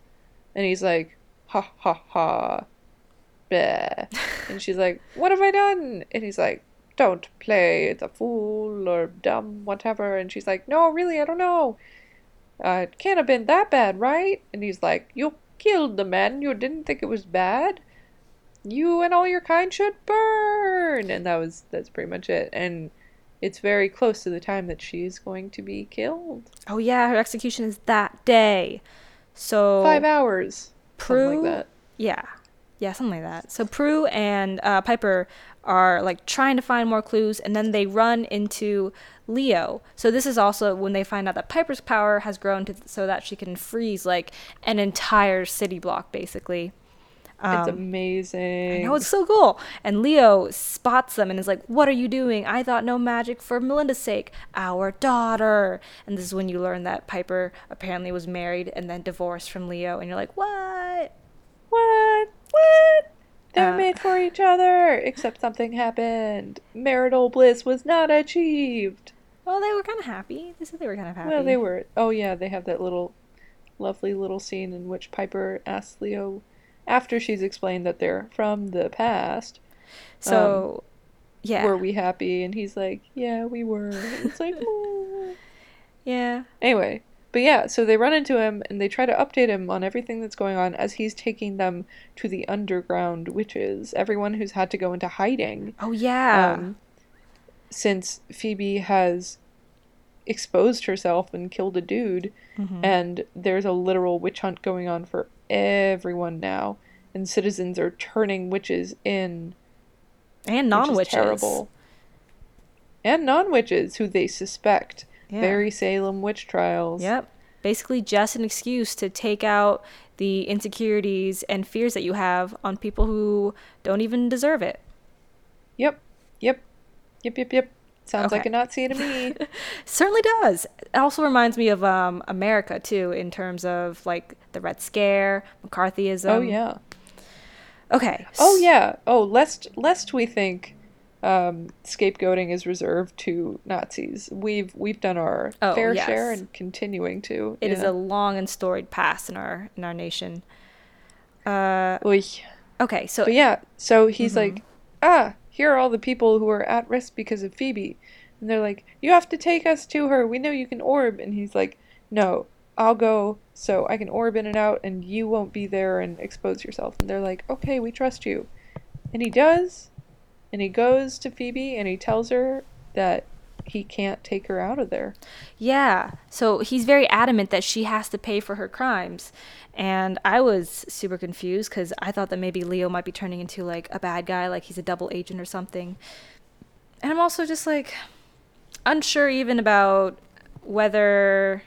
And he's like, ha ha ha. Bleh. and she's like, what have I done? And he's like, don't play the fool or dumb, whatever. And she's like, no, really, I don't know. Uh, it can't have been that bad, right? And he's like, you killed the man. You didn't think it was bad you and all your kind should burn and that was that's pretty much it and it's very close to the time that she's going to be killed Oh yeah, her execution is that day. So five hours Prue, like that yeah, yeah, something like that. So Prue and uh, Piper are like trying to find more clues, and then they run into Leo. So this is also when they find out that Piper's power has grown to so that she can freeze like an entire city block, basically. it's Um, amazing I know it's so cool. And Leo spots them and is like, "What are you doing? I thought no magic for Melinda's sake, our daughter." And this is when you learn that Piper apparently was married and then divorced from Leo, and you're like, "What?" what what they're Uh, made for each other except something happened marital bliss was not achieved Well, they were kind of happy. They said they were kind of happy. well they were oh yeah they have that little lovely little scene in which piper asks leo after she's explained that they're from the past So, yeah, were we happy? And he's like, yeah, we were. It's like, "Oh." yeah, anyway. But yeah, so they run into him and they try to update him on everything that's going on as he's taking them to the underground witches, everyone who's had to go into hiding oh yeah, um, since Phoebe has exposed herself and killed a dude. Mm-hmm. And there's a literal witch hunt going on for everyone now. And citizens are turning witches in and non witches. terrible. And non witches who they suspect. Yeah. Very Salem witch trials. Yep. Basically, just an excuse to take out the insecurities and fears that you have on people who don't even deserve it. Yep. Yep. Yep. Yep. Yep. Sounds like a Nazi to me. Certainly does. It also reminds me of um, America too, in terms of like the Red Scare, McCarthyism. oh yeah. Okay. Oh yeah. Oh, lest lest we think um, scapegoating is reserved to Nazis. We've we've done our Oh, fair yes. share and continuing to. It is yeah. a long and storied past in our in our nation. Uh, Oy. okay, so But yeah, so he's Mm-hmm. like, ah, here are all the people who are at risk because of Phoebe. And they're like, you have to take us to her. We know you can orb. And he's like, no, I'll go so I can orb in and out and you won't be there and expose yourself. And they're like, okay, we trust you. And he does. And he goes to Phoebe and he tells her that he can't take her out of there. Yeah. So he's very adamant that she has to pay for her crimes. And I was super confused because I thought that maybe Leo might be turning into like a bad guy, like he's a double agent or something. And I'm also just like unsure even about whether.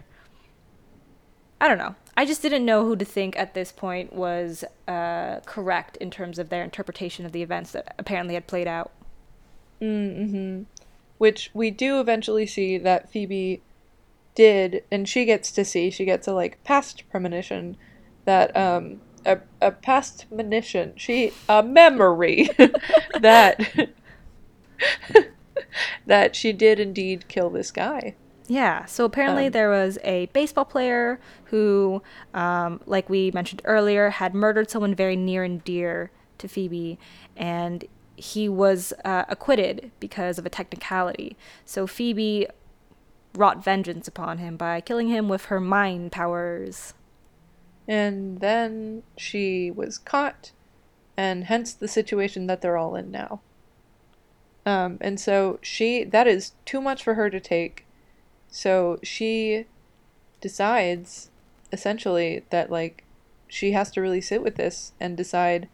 I don't know. I just didn't know who to think at this point was uh, correct in terms of their interpretation of the events that apparently had played out. Mm-hmm. Which we do eventually see that Phoebe did, and she gets to see, she gets a like past premonition that um a, a past premonition, she a memory that that she did indeed kill this guy. Yeah, so apparently Um, there was a baseball player who, um, like we mentioned earlier, had murdered someone very near and dear to Phoebe, and he was uh, acquitted because of a technicality. So Phoebe wrought vengeance upon him by killing him with her mind powers. And then she was caught, and hence the situation that they're all in now. Um, and so she, that is too much for her to take. So she decides, essentially, that, like, she has to really sit with this and decide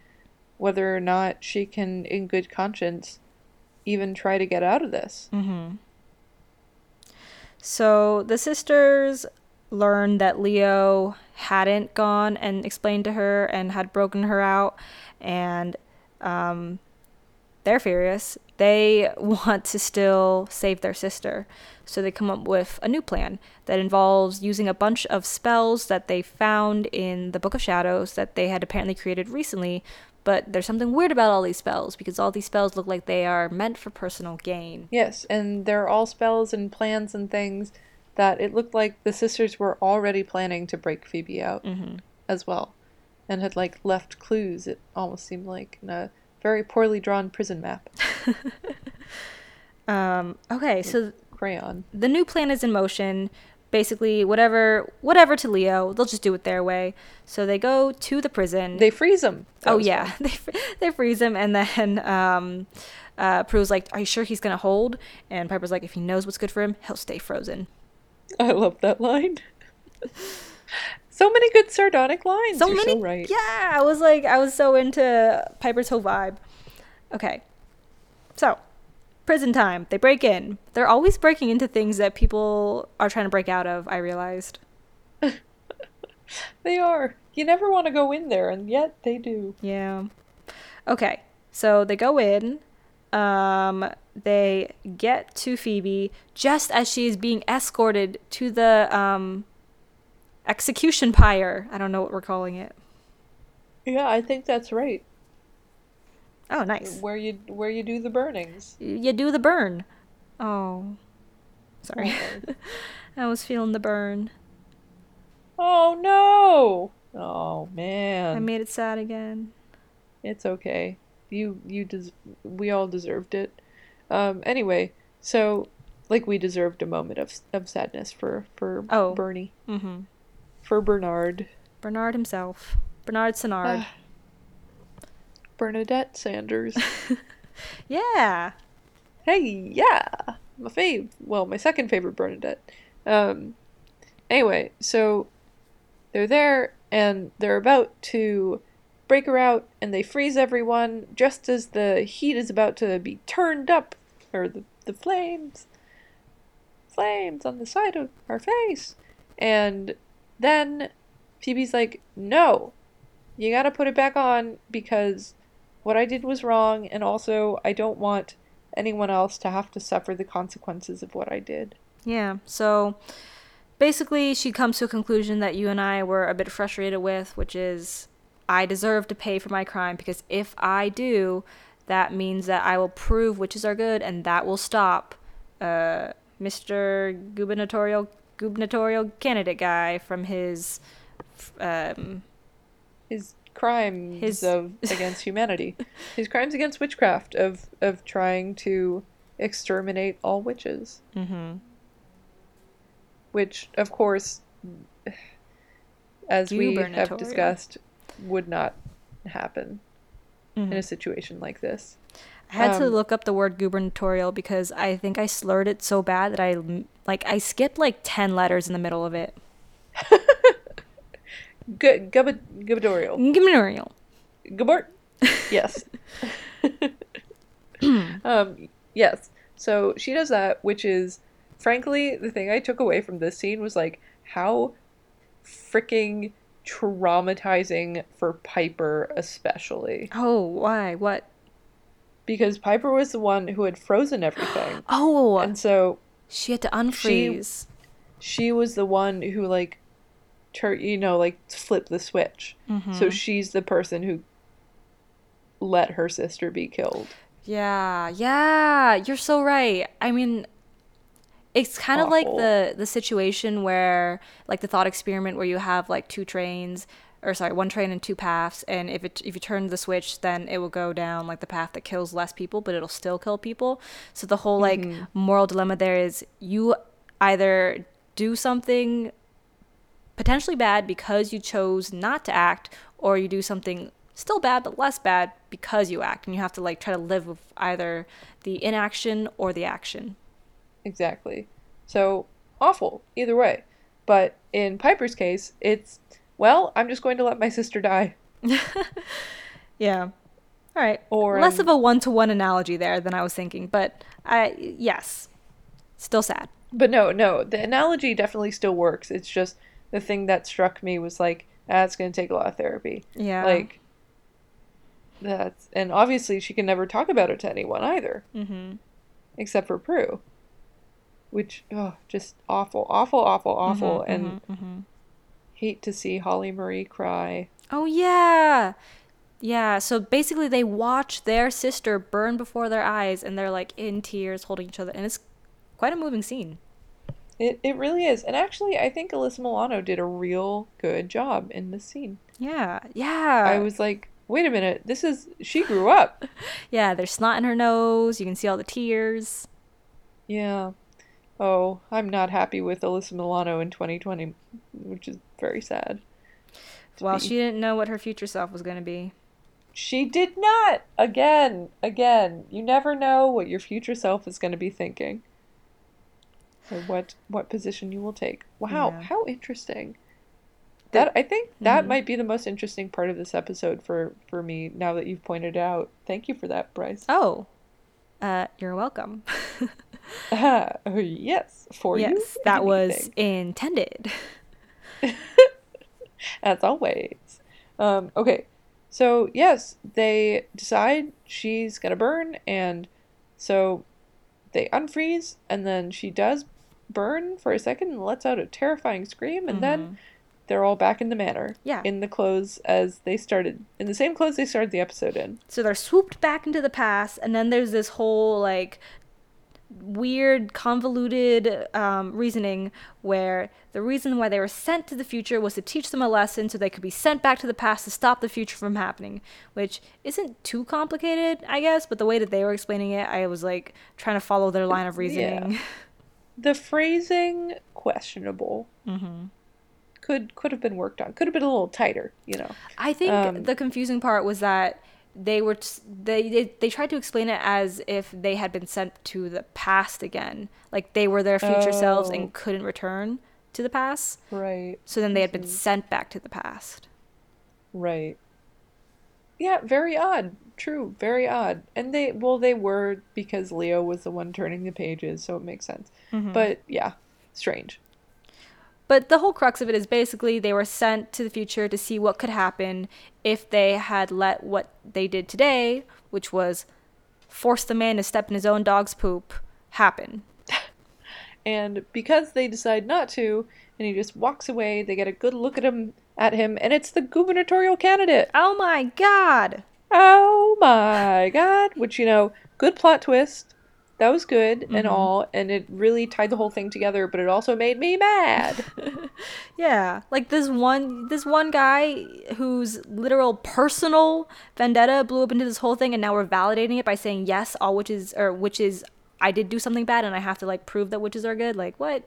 whether or not she can, in good conscience, even try to get out of this. Mm-hmm. So the sisters learned that Leo hadn't gone and explained to her and had broken her out, and um, they're furious. They want to still save their sister. So they come up with a new plan that involves using a bunch of spells that they found in the Book of Shadows that they had apparently created recently. But there's something weird about all these spells because all these spells look like they are meant for personal gain. Yes, and they're all spells and plans and things that it looked like the sisters were already planning to break Phoebe out Mm-hmm. as well, and had like left clues. It almost seemed like in a very poorly drawn prison map Um, okay, so crayon. the new plan is in motion. Basically, whatever whatever to Leo, they'll just do it their way. So they go to the prison. They freeze him. That oh yeah, fun. they they freeze him, and then um, uh, Prue's like, "Are you sure he's gonna hold?" And Piper's like, "If he knows what's good for him, he'll stay frozen." I love that line. so many good sardonic lines. So You're many, so right. yeah. I was like, I was so into Piper's whole vibe. Okay, so prison time. They break in. They're always breaking into things that people are trying to break out of. I realized. They are. You never want to go in there, and yet they do. Yeah. Okay. So they go in. Um, they get to Phoebe just as she is being escorted to the um, execution pyre. I don't know what we're calling it. Yeah, I think that's right. Oh, nice. Where you where you do the burnings. You do the burn. Oh. Sorry. Oh. I was feeling the burn. Oh no! Oh man. I made it sad again. it's okay. You you des- we all deserved it. Um. Anyway, so like we deserved a moment of of sadness for for Oh. Bernie Mm-hmm. for Bernard Bernard himself. Bernard Sennard. Bernadette Sanders. yeah. hey, yeah, my fave. Well, my second favorite Bernadette. Um. Anyway, so they're there and they're about to break her out, and they freeze everyone just as the heat is about to be turned up, or the the flames, flames on the side of our face, and then Phoebe's like, "No, you gotta put it back on because what I did was wrong, and also I don't want anyone else to have to suffer the consequences of what I did." Yeah. So basically, she comes to a conclusion that you and I were a bit frustrated with, which is I deserve to pay for my crime because if I do, that means that I will prove witches are good and that will stop uh, Mr. Gubernatorial gubernatorial candidate guy from his um, his crimes His- of against humanity, his crimes against witchcraft of of trying to exterminate all witches, Mm-hmm. which of course, as we have discussed, would not happen in Mhm. a situation like this. I had to Um, look up the word gubernatorial because I think I slurred it so bad that I like I skipped like 10 letters in the middle of it. Gu- gub- gubernatorial. Gubernatorial. Gabort. Yes. um, yes. So she does that, which is, frankly, the thing I took away from this scene was like how freaking traumatizing for Piper, especially. Oh, why? What? Because Piper was the one who had frozen everything. Oh, And so she had to unfreeze. she was the one who, like, tur- you know, like, flip the switch. Mm-hmm. So she's the person who let her sister be killed. Yeah, yeah, you're so right. I mean, it's kind of like the the situation where like the thought experiment where you have like two trains or sorry, one train and two paths and if it if you turn the switch then it will go down like the path that kills less people but it'll still kill people. So the whole like moral dilemma there is you either do something potentially bad because you chose not to act or you do something still bad but less bad because you act and you have to like try to live with either the inaction or the action Exactly. So awful either way. But in Piper's case, it's well, I'm just going to let my sister die. yeah all right Or, less um, of a one-to-one analogy there than i was thinking but i yes still sad But no, no, the analogy definitely still works. It's just the thing that struck me was like, ah, going to take a lot of therapy. yeah Like That's and obviously she can never talk about it to anyone either, Mm-hmm. except for Prue. Which oh, just awful, awful, awful, awful, and mm-hmm. hate to see Holly Marie cry. Oh yeah. Yeah, so basically they watch their sister burn before their eyes and they're like in tears holding each other and it's quite a moving scene. It it really is, and actually, I think Alyssa Milano did a real good job in this scene. Yeah. Yeah. I was like, wait a minute, this is she grew up. Yeah, there's snot in her nose. You can see all the tears. Yeah. Oh, I'm not happy with Alyssa Milano in 2020, which is very sad. Well, she didn't know what her future self was going to be. She did not. Again, again, you never know what your future self is going to be thinking. Or what what position you will take. Wow, Yeah. how interesting. That I think that Mhm. might be the most interesting part of this episode for for me now that you've pointed out. Thank you for that, Bryce. Oh. Uh, you're welcome. Oh, yes, for you. yes, that was intended. as always. Um, okay, so yes, they decide she's gonna burn, and so they unfreeze, and then she does burn for a second and lets out a terrifying scream, and then they're all back in the manor. Mm-hmm. Yeah. In the clothes as they started, in the same clothes they started the episode in. So they're swooped back into the past, and then there's this whole like weird, convoluted um, reasoning where the reason why they were sent to the future was to teach them a lesson so they could be sent back to the past to stop the future from happening, which isn't too complicated, I guess, but the way that they were explaining it, I was like trying to follow their line of reasoning. The phrasing questionable. hmm Could could have been worked on. Could have been a little tighter, you know. I think Um, the confusing part was that they were t- they, they they tried to explain it as if they had been sent to the past again, like they were their future selves Oh. and couldn't return to the past. Right. So then they had been Mhm. sent back to the past. Right. Yeah, very odd. True, very odd. And they well they were because Leo was the one turning the pages, so it makes sense. Mm-hmm. But yeah, strange. But the whole crux of it is basically they were sent to the future to see what could happen if they had let what they did today, which was force the man to step in his own dog's poop, happen. And because they decide not to, and he just walks away, they get a good look at him at him, and it's the gubernatorial candidate. Oh my god! Oh my god. Which, you know, good plot twist. That was good Mm-hmm. and all, and it really tied the whole thing together, but it also made me mad. Yeah, like this one this one guy whose literal personal vendetta blew up into this whole thing and now we're validating it by saying yes, all witches or witches I did do something bad and I have to like prove that witches are good. Like what?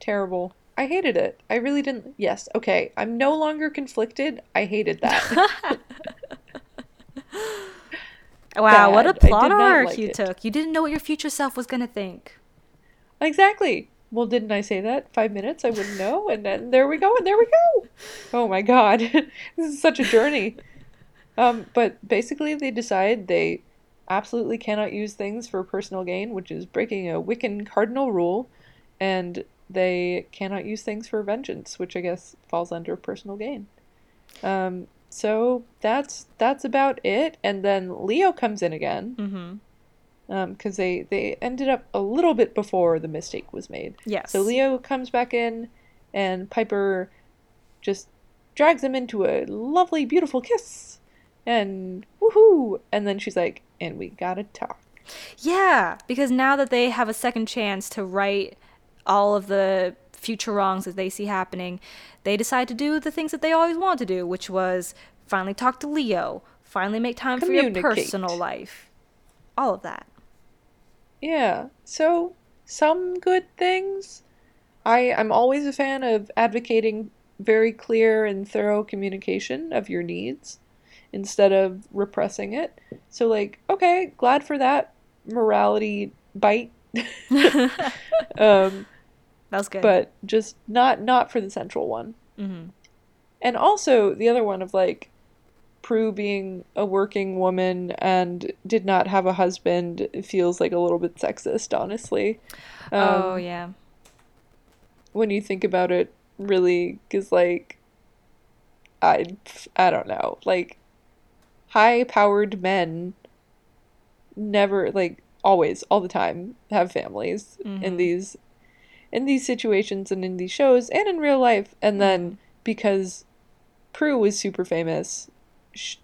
Terrible. I hated it. I really didn't. Yes, okay. I'm no longer conflicted. I hated that. Wow, what a Bad. Plot arc like you it. took. You didn't know what your future self was gonna think. exactly. Well, didn't I say that? Five minutes? I wouldn't know. And then there we go, and there we go. Oh my god. this is such a journey. Um, but basically, they decide they absolutely cannot use things for personal gain, which is breaking a Wiccan cardinal rule, and they cannot use things for vengeance, which I guess falls under personal gain. Um, so that's that's about it. And then Leo comes in again Mm-hmm. because they they ended up a little bit before the mistake was made. Yes. So Leo comes back in, and Piper just drags him into a lovely, beautiful kiss, and woohoo! And then she's like, "And we gotta talk." Yeah, because now that they have a second chance to right all of the future wrongs that they see happening, they decide to do the things that they always wanted to do, which was finally talk to Leo, finally make time for your personal life. All of that. Yeah. So some good things. I I'm always a fan of advocating very clear and thorough communication of your needs instead of repressing it. So like, okay, glad for that morality bite. um, That was good. but just not not for the central one. Mhm. And also the other one of like Prue being a working woman and did not have a husband feels like a little bit sexist, honestly. Um, oh yeah. When you think about it, really, because like, I I don't know, like, high powered men never like always all the time have families in these in these situations and in these shows and in real life. And then mm-hmm. because Prue was super famous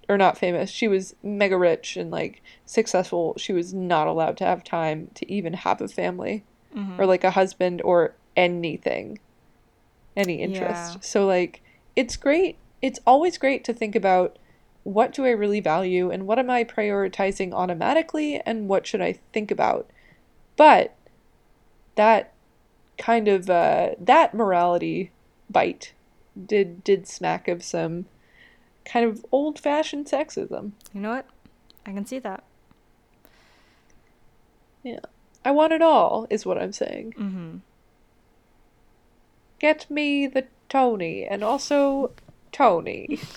or not famous she was mega rich and like successful she was not allowed to have time to even have a family mm-hmm. or like a husband or anything any interest. Yeah. so like it's great it's always great to think about what do I really value and what am I prioritizing automatically and what should I think about. But that kind of uh, that morality bite did did smack of some kind of old fashioned sexism. You know what? I can see that. Yeah, I want it all, is what I'm saying. Mm-hmm. Get me the Tony and also Tony,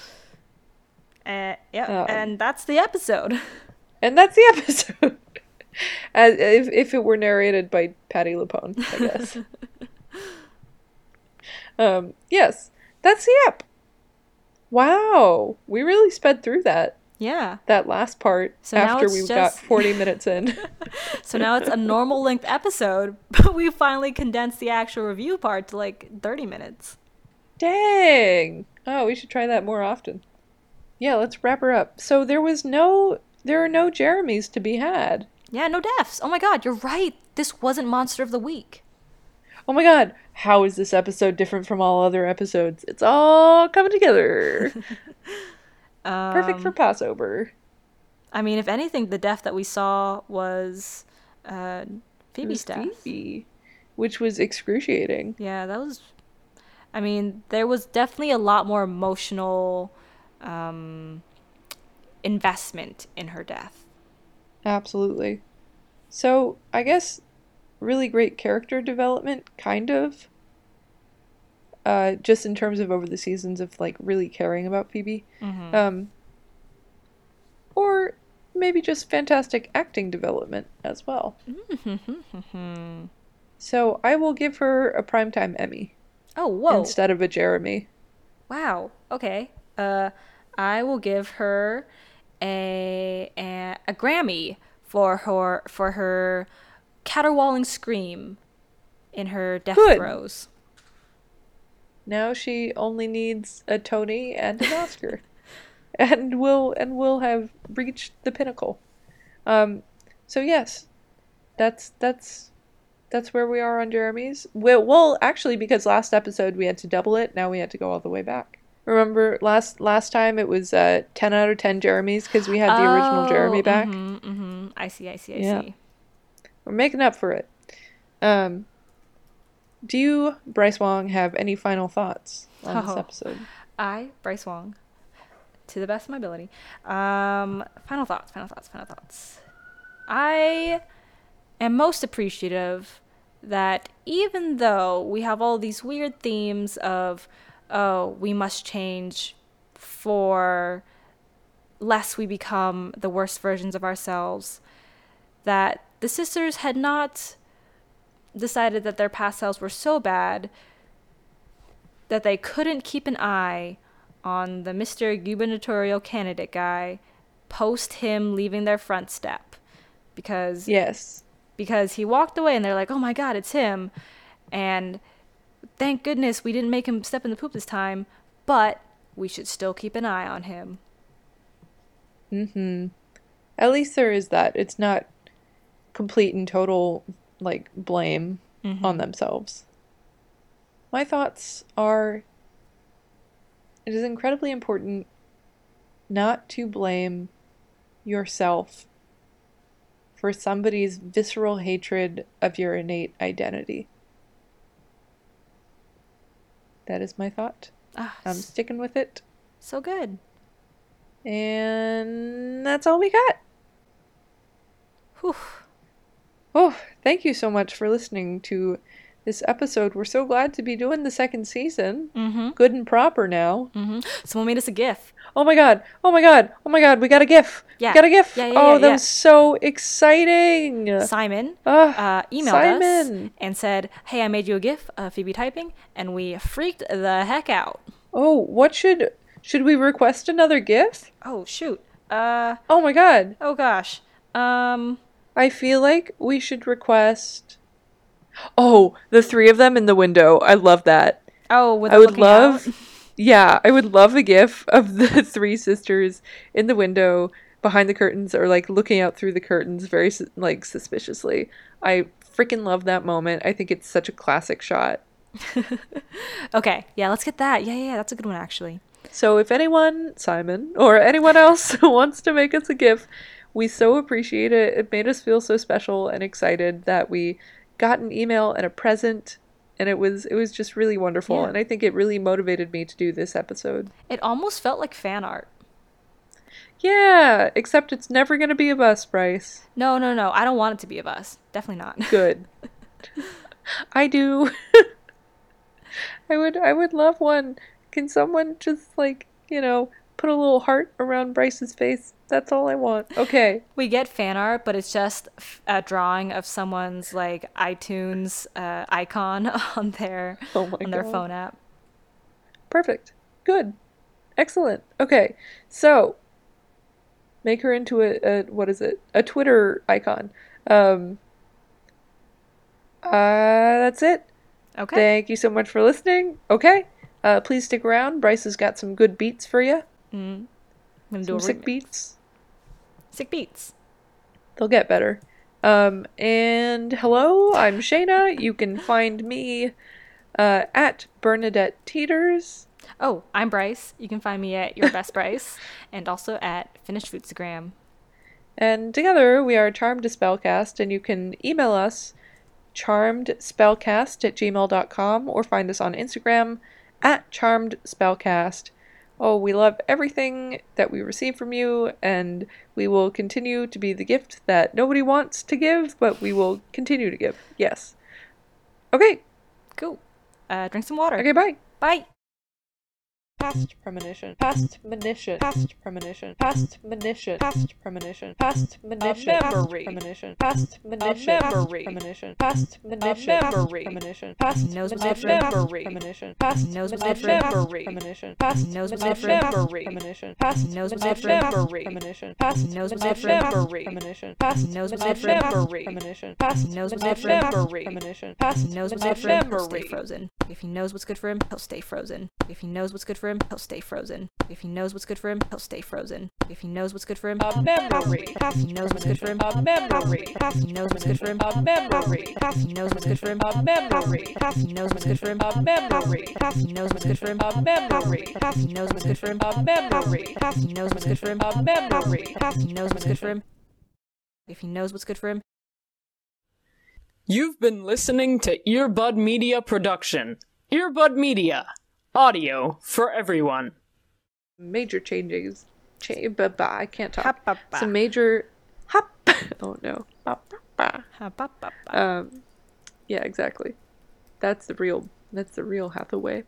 Uh, yeah, Um, and that's the episode. and that's the episode. As if if it were narrated by Patti LuPone, I guess. um, yes, that's the app. Wow, we really sped through that. yeah. that last part So after we just- got 40 minutes in. So now it's a normal length episode, but we finally condensed the actual review part to like 30 minutes. Dang. Oh, we should try that more often. Yeah, let's wrap her up. So there was no there are no Jeremys to be had. Yeah, no deaths. Oh my god, you're right. This wasn't Monster of the Week. Oh my god, how is this episode different from all other episodes? It's all coming together. Perfect for Um, Passover. I mean, if anything, the death that we saw was uh, Phoebe's was death. Phoebe, which was excruciating. Yeah, that was. I mean, there was definitely a lot more emotional um, investment in her death. Absolutely. So, I guess really great character development, kind of. Uh, just in terms of over the seasons of like really caring about Phoebe. Mhm. Um, or maybe just fantastic acting development as well. So I will give her a primetime Emmy Oh, whoa. instead of a Jeremy. Wow. Okay. Uh, I will give her a, a a Grammy for her for her caterwauling scream in her death Good. throes. Now she only needs a Tony and an Oscar, and will and will have reached the pinnacle. Um, so yes, that's that's that's where we are on Jeremy's. Well, well, actually, because last episode we had to double it, now we had to go all the way back. Remember last last time it was uh, ten out of ten Jeremy's because we had the original Jeremy back. hmm hmm I see. I see. I Yeah. see. We're making up for it. Um, do you, Bryce Wong, have any final thoughts on this Oh. episode? I, Bryce Wong, to the best of my ability. Um, final thoughts, final thoughts, final thoughts. I am most appreciative that even though we have all these weird themes of, oh, we must change for lest we become the worst versions of ourselves, that the sisters had not decided that their past selves were so bad that they couldn't keep an eye on the Mr. gubernatorial candidate guy post him leaving their front step because Yes. because he walked away and they're like, "Oh my god, it's him." And thank goodness we didn't make him step in the poop this time, but we should still keep an eye on him. Mm-hmm. At least there is that. It's not complete and total like blame on themselves. My thoughts are it is incredibly important not to blame yourself for somebody's visceral hatred of your innate identity. That is my thought. Ah, I'm sticking with it. so good. And that's all we got. Whew. Oh, thank you so much for listening to this episode. We're so glad to be doing the second season. Mm-hmm. Good and proper now. Mm-hmm. Someone made us a GIF. Oh my god. Oh my god. Oh my god. We got a GIF. Yeah. We got a GIF. Yeah, yeah, oh, yeah, that was so exciting. Simon Ugh, uh, emailed us Simon. and said, "Hey, I made you a GIF of Phoebe typing," and we freaked the heck out. Oh, what should should we request another GIF? Oh shoot! Uh Oh my god. oh gosh. Um I feel like we should request. Oh, the three of them in the window. I love that. oh with I would love. out. Yeah, I would love a gif of the three sisters in the window behind the curtains or like looking out through the curtains very like suspiciously. I freaking love that moment. I think it's such a classic shot. Okay, yeah, let's get that. Yeah, yeah, yeah, that's a good one actually. So if anyone, Simon, or anyone else wants to make us a GIF, we so appreciate it. It made us feel so special and excited that we got an email and a present and it was it was just really wonderful Yeah. and I think it really motivated me to do this episode. It almost felt like fan art. Yeah, except it's never going to be of us, Bryce. No, no, no. I don't want it to be of us. Definitely not. Good. I do. I would I would love one. Can someone just like, you know, put a little heart around Bryce's face? That's all I want. Okay. We get fan art, but it's just a drawing of someone's like iTunes uh, icon on their Oh on their God. phone app. Perfect. Good. Excellent. Okay. So make her into a, a what is it? A Twitter icon. Um uh that's it. Okay. Thank you so much for listening. Okay. Uh please stick around. Bryce has got some good beats for you. I'm gonna Some a sick remix. beats. Sick beats. They'll get better. Um, and hello, I'm Shayna. You can find me uh, at Bernadette Teeters. Oh, I'm Bryce. You can find me at Your Best Bryce and also at Finished Foodstagram. And together we are Charmed Spellcast, and you can email us charmedspellcast at gmail.com or find us on Instagram at charmedspellcast. Oh, we love everything that we receive from you, and we will continue to be the gift that nobody wants to give, but we will continue to give. Yes. Okay. Cool. Uh, drink some water. Okay, bye. Bye. Past premonition. Past premonition. Past premonition. Past premonition. Past premonition. Past premonition. Premonition. Past premonition. Premonition. Past premonition. Premonition. Past premonition. Past premonition. Past premonition. Past premonition. Past premonition. Past premonition. Past premonition. Past premonition. Past premonition. Past premonition. Past premonition. Past Memory. premonition. Past Knows what's premonition. different. Past Memory. premonition. If he Past knows what's premonition. different, he'll stay Memory. frozen. If he knows what's good for him, he'll stay frozen. If he knows what's good for him, he'll stay frozen. If he knows what's good for him, he'll stay frozen. If he knows what's good for him, A memory. if he knows what's good for him, A memory. if he knows what's good for him, A memory. if he knows what's good for him, A memory. if he knows what's good for him, A memory. if he knows what's good for him, A memory. if he knows what's good for him, A memory. if he knows what's good for him, A memory. if he knows what's good for him, if he knows what's good for him. You've been listening to Earbud Media Production. Earbud Media. Audio for everyone. major changes. Cha- ba- ba- I can't talk. Ha, ba, ba. Some major. Hop. Oh no. Ba- ba- ba. Ha, ba, ba, ba. Um. Yeah, exactly. That's the real. That's the real Hathaway.